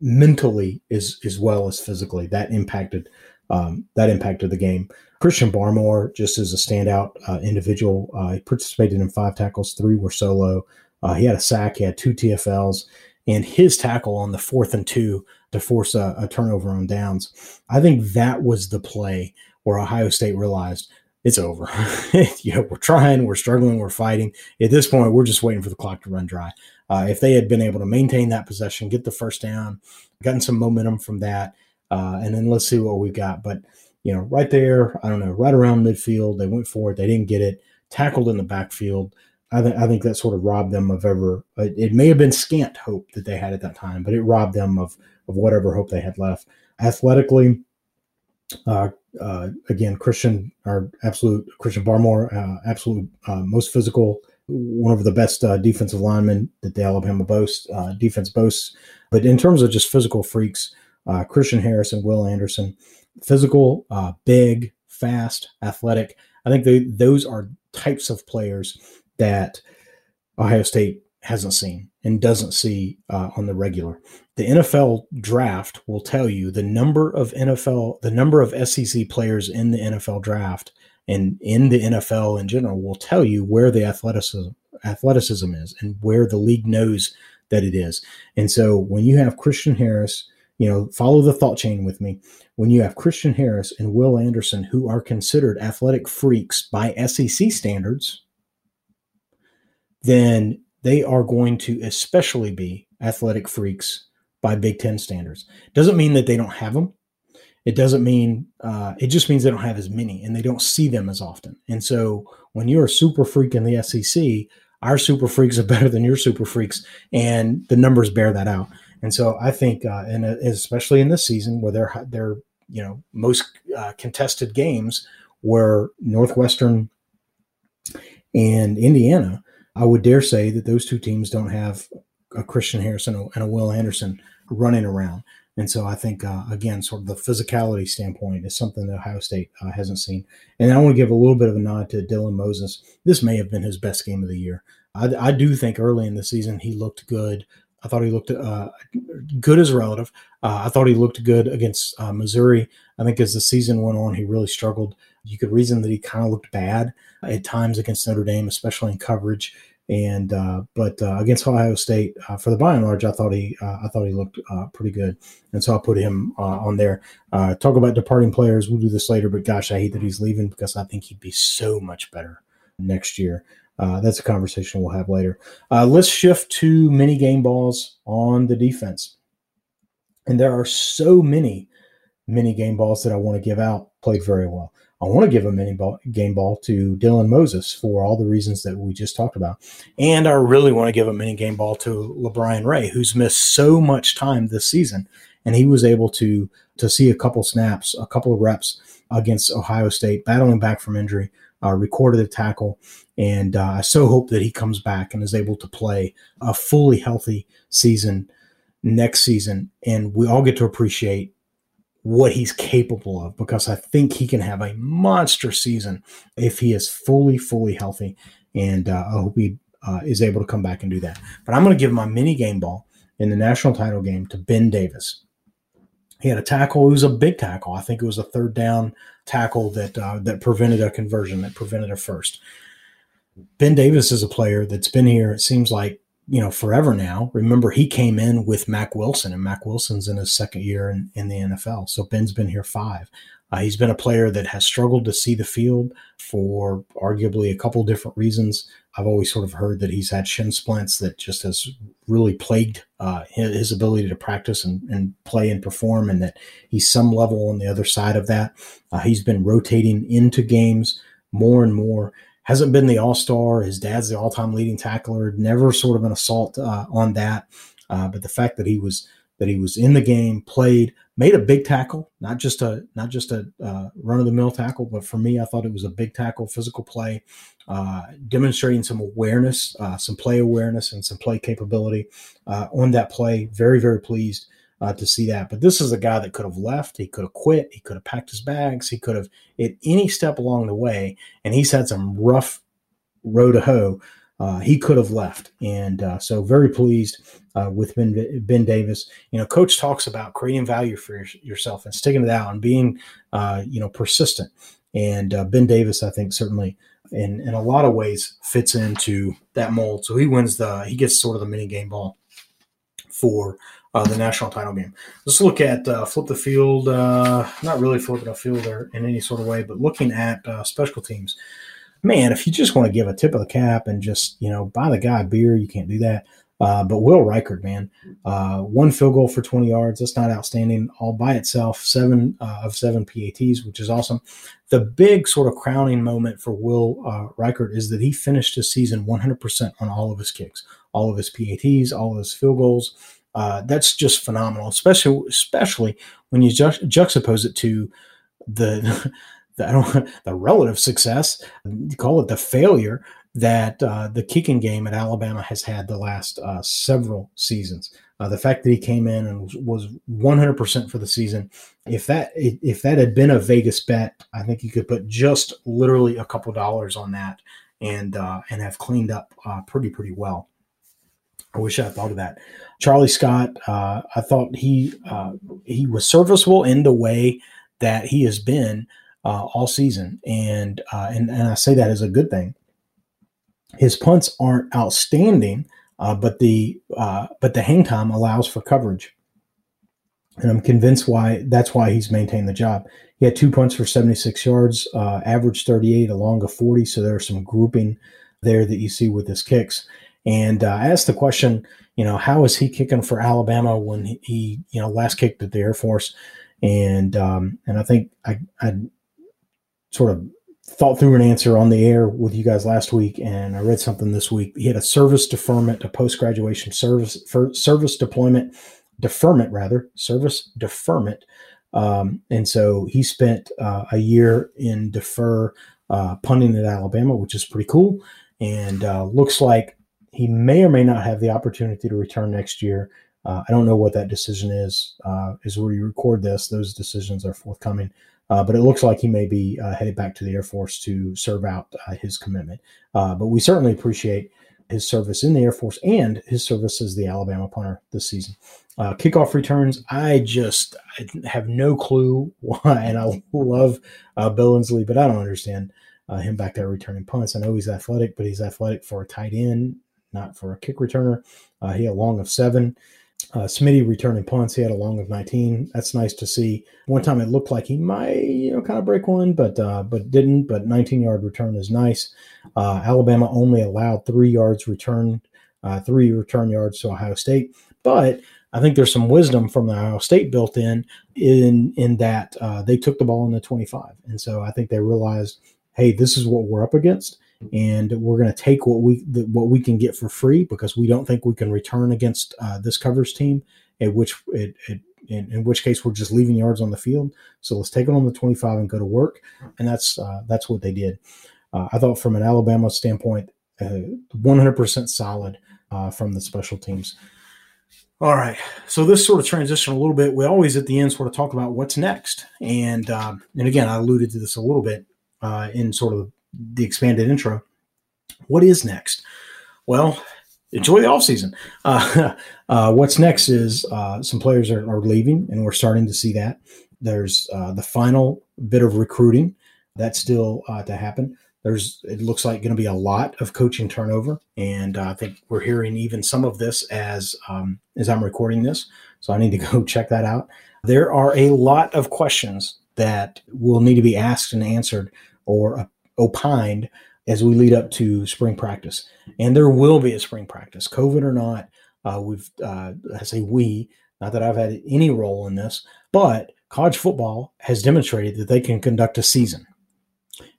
[SPEAKER 1] mentally as as well as physically that impacted um, that impacted the game. Christian Barmore, just as a standout uh, individual, uh, he participated in five tackles, three were solo. Uh, he had a sack, he had two TFLs, and his tackle on the fourth and two to force a, a turnover on downs. I think that was the play where Ohio State realized it's over. yeah, we're trying, we're struggling, we're fighting. At this point, we're just waiting for the clock to run dry. Uh, if they had been able to maintain that possession, get the first down, gotten some momentum from that, uh, and then let's see what we got. But you know, right there, I don't know, right around midfield, they went for it, they didn't get it, tackled in the backfield. I, th- I think that sort of robbed them of ever. It, it may have been scant hope that they had at that time, but it robbed them of of whatever hope they had left. Athletically, uh, uh, again, Christian, our absolute Christian Barmore, uh, absolute uh, most physical, one of the best uh, defensive linemen that the Alabama boasts, uh, defense boasts. But in terms of just physical freaks, Christian Harris and Will Anderson, physical, big, fast, athletic. I think they, those are types of players that Ohio State hasn't seen and doesn't see uh, on the regular. The NFL draft will tell you the number of NFL, the number of SEC players in the NFL draft and in the NFL in general will tell you where the athleticism athleticism is and where the league knows that it is. And so when you have Christian Harris, you know, follow the thought chain with me. When you have Christian Harris and Will Anderson, who are considered athletic freaks by SEC standards, then they are going to especially be athletic freaks by Big Ten standards. Doesn't mean that they don't have them. It doesn't mean uh, it just means they don't have as many and they don't see them as often. And so when you're a super freak in the SEC, our super freaks are better than your super freaks, and the numbers bear that out. And so I think, uh, and especially in this season where they're they're you know most uh, contested games were Northwestern and Indiana I would dare say that those two teams don't have a Christian Harrison and a Will Anderson running around. And so I think, uh, again, sort of the physicality standpoint is something that Ohio State uh, hasn't seen. And I want to give a little bit of a nod to Dylan Moses. This may have been his best game of the year. I, I do think early in the season he looked good. I thought he looked uh, good as a relative. Uh, I thought he looked good against uh, Missouri. I think as the season went on, he really struggled. You could reason that he kind of looked bad at times against Notre Dame, especially in coverage. And uh, but uh, against Ohio State, uh, for the by and large, I thought he I thought he looked uh pretty good, and so I put him on there. Uh talk about departing players. We'll do this later, but gosh, I hate that he's leaving because I think he'd be so much better next year. Uh, that's a conversation we'll have later. Uh, let's shift to mini game balls on the defense. And there are so many mini game balls that I want to give out. Played very well. I want to give a mini ball, game ball to Dylan Moses for all the reasons that we just talked about. And I really want to give a mini game ball to LaBryan Ray, who's missed so much time this season. And he was able to to see a couple snaps, a couple of reps against Ohio State, battling back from injury, uh, recorded a tackle, and uh, I so hope that he comes back and is able to play a fully healthy season next season, and we all get to appreciate what he's capable of because I think he can have a monster season if he is fully, fully healthy, and uh, I hope he uh, is able to come back and do that. But I'm going to give my mini game ball in the national title game to Ben Davis. He had a tackle. It was a big tackle. I think it was a third down tackle that uh, that prevented a conversion, that prevented a first. Ben Davis is a player that's been here. It seems like you know forever now. Remember, he came in with Mack Wilson, and Mack Wilson's in his second year in, in the NFL. So Ben's been here five. Uh, he's been a player that has struggled to see the field for arguably a couple different reasons. I've always sort of heard that he's had shin splints that just has really plagued uh, his ability to practice and, and, play and perform, and that he's some level on the other side of that. Uh, he's been rotating into games more and more. Hasn't been the all star. His dad's the all time leading tackler. Never sort of an assault uh, on that. Uh, but the fact that he was that he was in the game, played, made a big tackle, not just a not just a uh, run of the mill tackle, but for me, I thought it was a big tackle, physical play, uh, demonstrating some awareness, uh, some play awareness, and some play capability uh, on that play. Very very pleased. Uh, to see that, but this is a guy that could have left. He could have quit. He could have packed his bags. He could have at any step along the way, and he's had some rough road to hoe uh, he could have left. And uh, so, very pleased uh, with Ben, ben Davis. You know, coach talks about creating value for your, yourself and sticking it out and being, uh, you know, persistent. And uh, Ben Davis, I think, certainly in, in a lot of ways fits into that mold. So he wins the, he gets sort of the mini game ball for uh, the national title game. Let's look at uh, flip the field, uh, not really flipping a field in any sort of way, but looking at uh, special teams man, if you just want to give a tip of the cap and just, you know, buy the guy a beer, you can't do that. Uh, but Will Reichard, man, uh, one field goal for 20 yards. That's not outstanding all by itself. Seven of seven PATs, which is awesome. The big sort of crowning moment for Will uh, Reichard is that he finished his season 100% on all of his kicks, all of his PATs, all of his field goals. Uh, that's just phenomenal, especially especially when you ju- juxtapose it to the the, the relative success, call it the failure that uh, the kicking game at Alabama has had the last uh, several seasons. Uh, the fact that he came in and was, 100% for the season, if that if that had been a Vegas bet, I think you could put just literally a couple dollars on that and uh, and have cleaned up uh, pretty pretty well. I wish I thought of that. Charlie Scott, uh, I thought he he was serviceable in the way that he has been uh, all season, and, uh, and and I say that as a good thing. His punts aren't outstanding, uh, but the uh, but the hang time allows for coverage, and I'm convinced why that's why he's maintained the job. He had two punts for 76 yards, uh, average 38, along a 40. So there's some grouping there that you see with his kicks. And uh, I asked the question, you know, how is he kicking for Alabama when he, you know, last kicked at the Air Force? And um, and I think I, I sort of thought through an answer on the air with you guys last week, and I read something this week. He had a service deferment, a post graduation service service deployment deferment, rather service deferment, um, and so he spent uh, a year in defer uh, punting at Alabama, which is pretty cool, and uh, looks like he may or may not have the opportunity to return next year. Uh, I don't know what that decision is. Uh, where we record this, those decisions are forthcoming. Uh, but it looks like he may be uh, headed back to the Air Force to serve out uh, his commitment. Uh, but we certainly appreciate his service in the Air Force and his service as the Alabama punter this season. Kickoff returns, I just I have no clue why, and I love Billingsley, but I don't understand him back there returning punts. I know he's athletic, but he's athletic for a tight end, not for a kick returner. Uh, he had a long of seven. Uh, Smitty returning punts. He had a long of 19. That's nice to see. One time it looked like he might, you know, kind of break one, but uh, but didn't. But 19 yard return is nice. Uh, Alabama only allowed three yards return, uh, three return yards to Ohio State. But I think there's some wisdom from the Ohio State built in in in that uh, they took the ball in the 25, and so I think they realized, hey, this is what we're up against and we're going to take what we the, what we can get for free because we don't think we can return against uh, this covers team. At which it, it in, in, which case we're just leaving yards on the field. So let's take it on the 25 and go to work. And that's uh, that's what they did. Uh, I thought from an Alabama standpoint, 100% uh, solid uh, from the special teams. All right, so this sort of transition a little bit. We always at the end sort of talk about what's next, and um, and again, I alluded to this a little bit uh, in sort of the expanded intro. What is next? Well, enjoy the offseason. Uh, uh, what's next is uh, some players are, are, leaving, and we're starting to see that. There's uh, the final bit of recruiting that's still uh, to happen. There's it looks like going to be a lot of coaching turnover, and uh, I think we're hearing even some of this as um, as I'm recording this. So I need to go check that out. There are a lot of questions that will need to be asked and answered, or opined as we lead up to spring practice. And there will be a spring practice, COVID or not. Uh, we've, uh, I say we, not that I've had any role in this, but college football has demonstrated that they can conduct a season.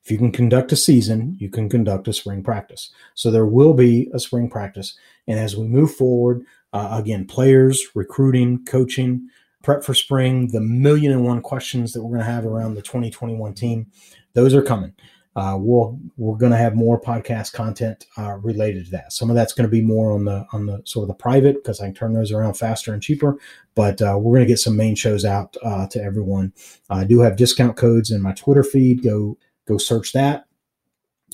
[SPEAKER 1] If you can conduct a season, you can conduct a spring practice. So there will be a spring practice. And as we move forward, uh, again, players, recruiting, coaching, prep for spring, the million and one questions that we're going to have around the 2021 team, those are coming uh, we'll we're going to have more podcast content uh, related to that. Some of that's going to be more on the on the sort of the private because I can turn those around faster and cheaper. But uh, we're going to get some main shows out uh, to everyone. I do have discount codes in my Twitter feed. Go go search that,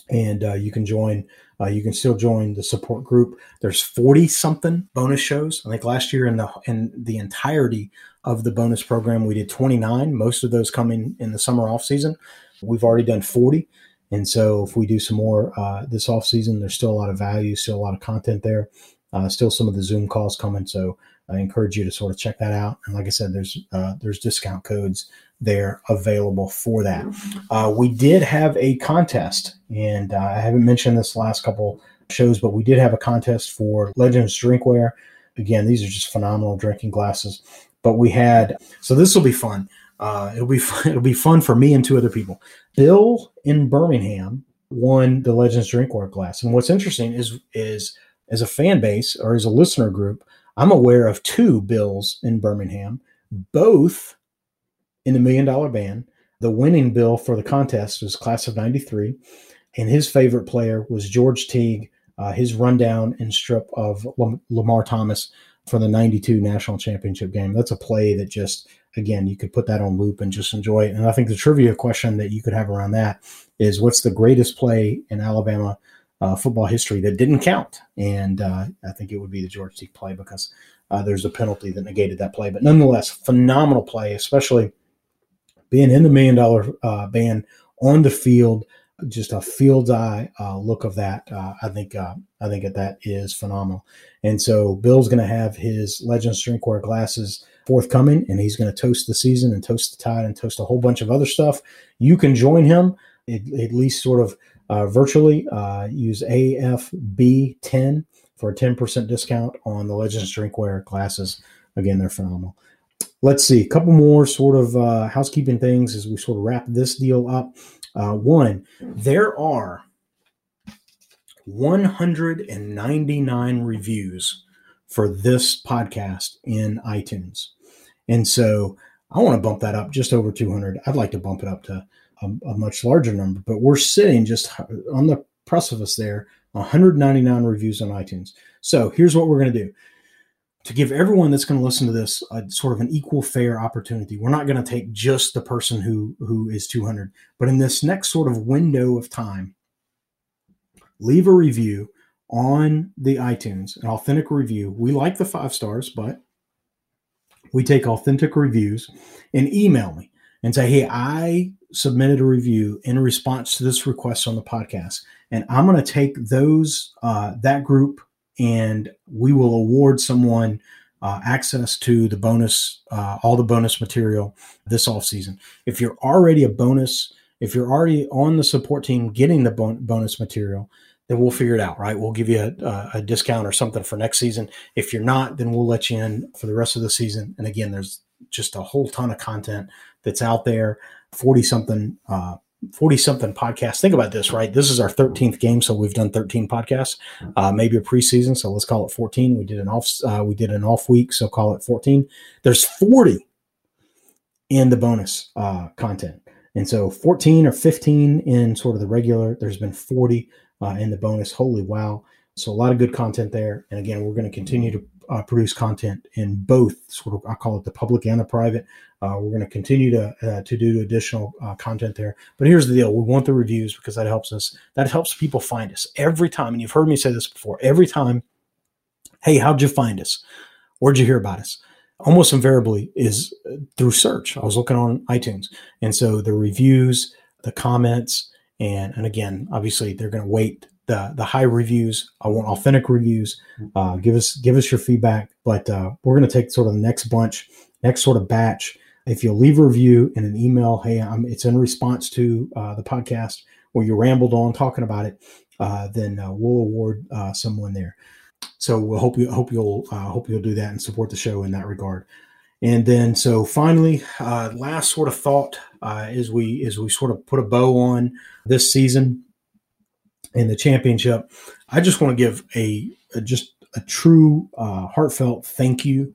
[SPEAKER 1] and uh, you can join. Uh, you can still join the support group. There's 40 something bonus shows. I think last year in the in the entirety of the bonus program we did 29. Most of those coming in the summer off season. We've already done 40. And so if we do some more uh, this off season, there's still a lot of value, still a lot of content there, uh, still some of the Zoom calls coming. So I encourage you to sort of check that out. And like I said, there's uh, there's discount codes there available for that. Uh, we did have a contest, and uh, I haven't mentioned this last couple shows, but we did have a contest for Legends Drinkware. Again, these are just phenomenal drinking glasses. But we had so this will be fun. Uh, it'll be fun, it'll be fun for me and two other people. Bill in Birmingham won the Legends Drinkware class, and what's interesting is is as a fan base or as a listener group, I'm aware of two Bills in Birmingham, both in the Million Dollar Band. The winning bill for the contest was class of '93, and his favorite player was George Teague. Uh, his rundown and strip of Lamar Thomas for the 92 national championship game. That's a play that just again, you could put that on loop and just enjoy it. And I think the trivia question that you could have around that is what's the greatest play in Alabama uh, football history that didn't count? And uh, I think it would be the George Teague play because uh, there's a penalty that negated that play. But nonetheless, phenomenal play, especially being in the million dollar uh, band on the field. Just a field eye uh, look of that. Uh, I think I think that that is phenomenal. And so Bill's going to have his Legends Drinkware glasses forthcoming, and he's going to toast the season and toast the tide and toast a whole bunch of other stuff. You can join him at, at least sort of uh, virtually. Uh, use AFB10 for a 10% discount on the Legends Drinkware glasses. Again, they're phenomenal. Let's see, a couple more sort of uh, housekeeping things as we sort of wrap this deal up. Uh, one, there are 199 reviews for this podcast in iTunes. And so I want to bump that up just over 200. I'd like to bump it up to a, a much larger number, but we're sitting just on the precipice there 199 reviews on iTunes. So here's what we're going to do to give everyone that's going to listen to this a sort of an equal fair opportunity. We're not going to take just the person who who is 200, but in this next sort of window of time, leave a review on the iTunes, an authentic review. We like the five stars, but we take authentic reviews and email me and say, hey, I submitted a review in response to this request on the podcast. And I'm going to take those, uh, that group, and we will award someone uh, access to the bonus, uh, all the bonus material this off season. If you're already a bonus, if you're already on the support team getting the bon- bonus material, then we'll figure it out, right? We'll give you a, a, discount or something for next season. If you're not, then we'll let you in for the rest of the season. And again, there's just a whole ton of content that's out there. 40 something, uh, 40 something podcasts. Think about this, right? This is our 13th game. So we've done 13 podcasts, uh, maybe a preseason. So let's call it 14. We did an off, uh, we did an off week. So call it 14. There's 40 in the bonus uh, content. And so 14 or 15 in sort of the regular, there's been 40 uh, in the bonus. Holy wow. So a lot of good content there. And again, we're going to continue to uh, produce content in both sort of I call it the public and the private. Uh, we're going to continue to uh, to do additional uh, content there. But here's the deal: we want the reviews because that helps us. That helps people find us every time. And you've heard me say this before. Every time, hey, how'd you find us? Where'd you hear about us? Almost invariably is uh, through search. I was looking on iTunes, and so the reviews, the comments, and and again, obviously they're going to wait the the high reviews. I want authentic reviews. Uh, give us give us your feedback. But uh, we're going to take sort of the next bunch, next sort of batch. If you'll leave a review in an email, hey, I'm, it's in response to uh, the podcast, or you rambled on talking about it, uh, then uh, we'll award uh, someone there. So we'll hope you hope you'll hope you'll do that and support the show in that regard. And then, so finally, uh, last sort of thought uh, is we as we sort of put a bow on this season in the championship. I just want to give a, a just a true uh, heartfelt thank you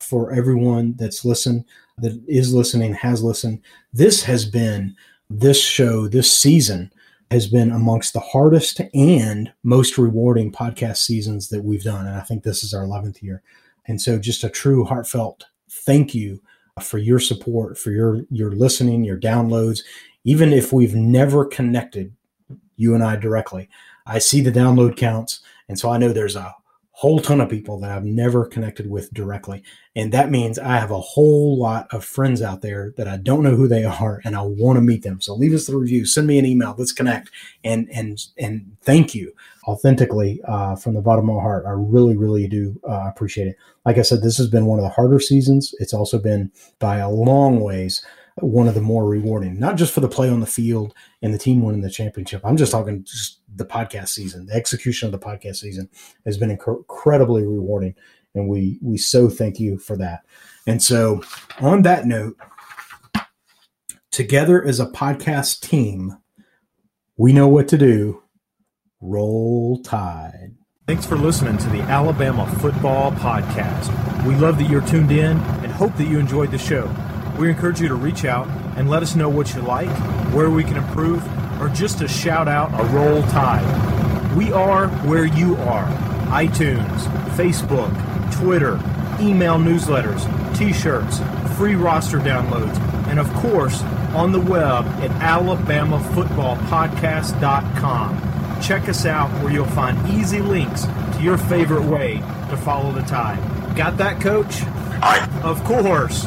[SPEAKER 1] for everyone that's listened, that is listening, has listened. This has been this show, this season has been amongst the hardest and most rewarding podcast seasons that we've done. And I think this is our 11th year. And so just a true heartfelt thank you for your support, for your your listening, your downloads. Even if we've never connected, you and I directly, I see the download counts, and so I know there's a whole ton of people that I've never connected with directly. And that means I have a whole lot of friends out there that I don't know who they are and I want to meet them. So leave us the review, send me an email, let's connect. And and and thank you authentically uh, from the bottom of my heart. I really, really do uh, appreciate it. Like I said, this has been one of the harder seasons. It's also been by a long ways one of the more rewarding, not just for the play on the field and the team winning the championship. I'm just talking just the podcast season. The execution of the podcast season has been inc- incredibly rewarding, and we we so thank you for that. And so, on that note, together as a podcast team, we know what to do. Roll Tide. Thanks for listening to the Alabama Football Podcast. We love that you're tuned in and hope that you enjoyed the show. We encourage you to reach out and let us know what you like, where we can improve, or just to shout out a roll tide. We are where you are iTunes, Facebook, Twitter, email newsletters, t shirts, free roster downloads, and of course, on the web at alabamafootballpodcast.com. Check us out where you'll find easy links to your favorite way to follow the tide. Got that, coach?
[SPEAKER 3] Aye.
[SPEAKER 1] Of course.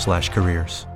[SPEAKER 4] cbp.gov/careers.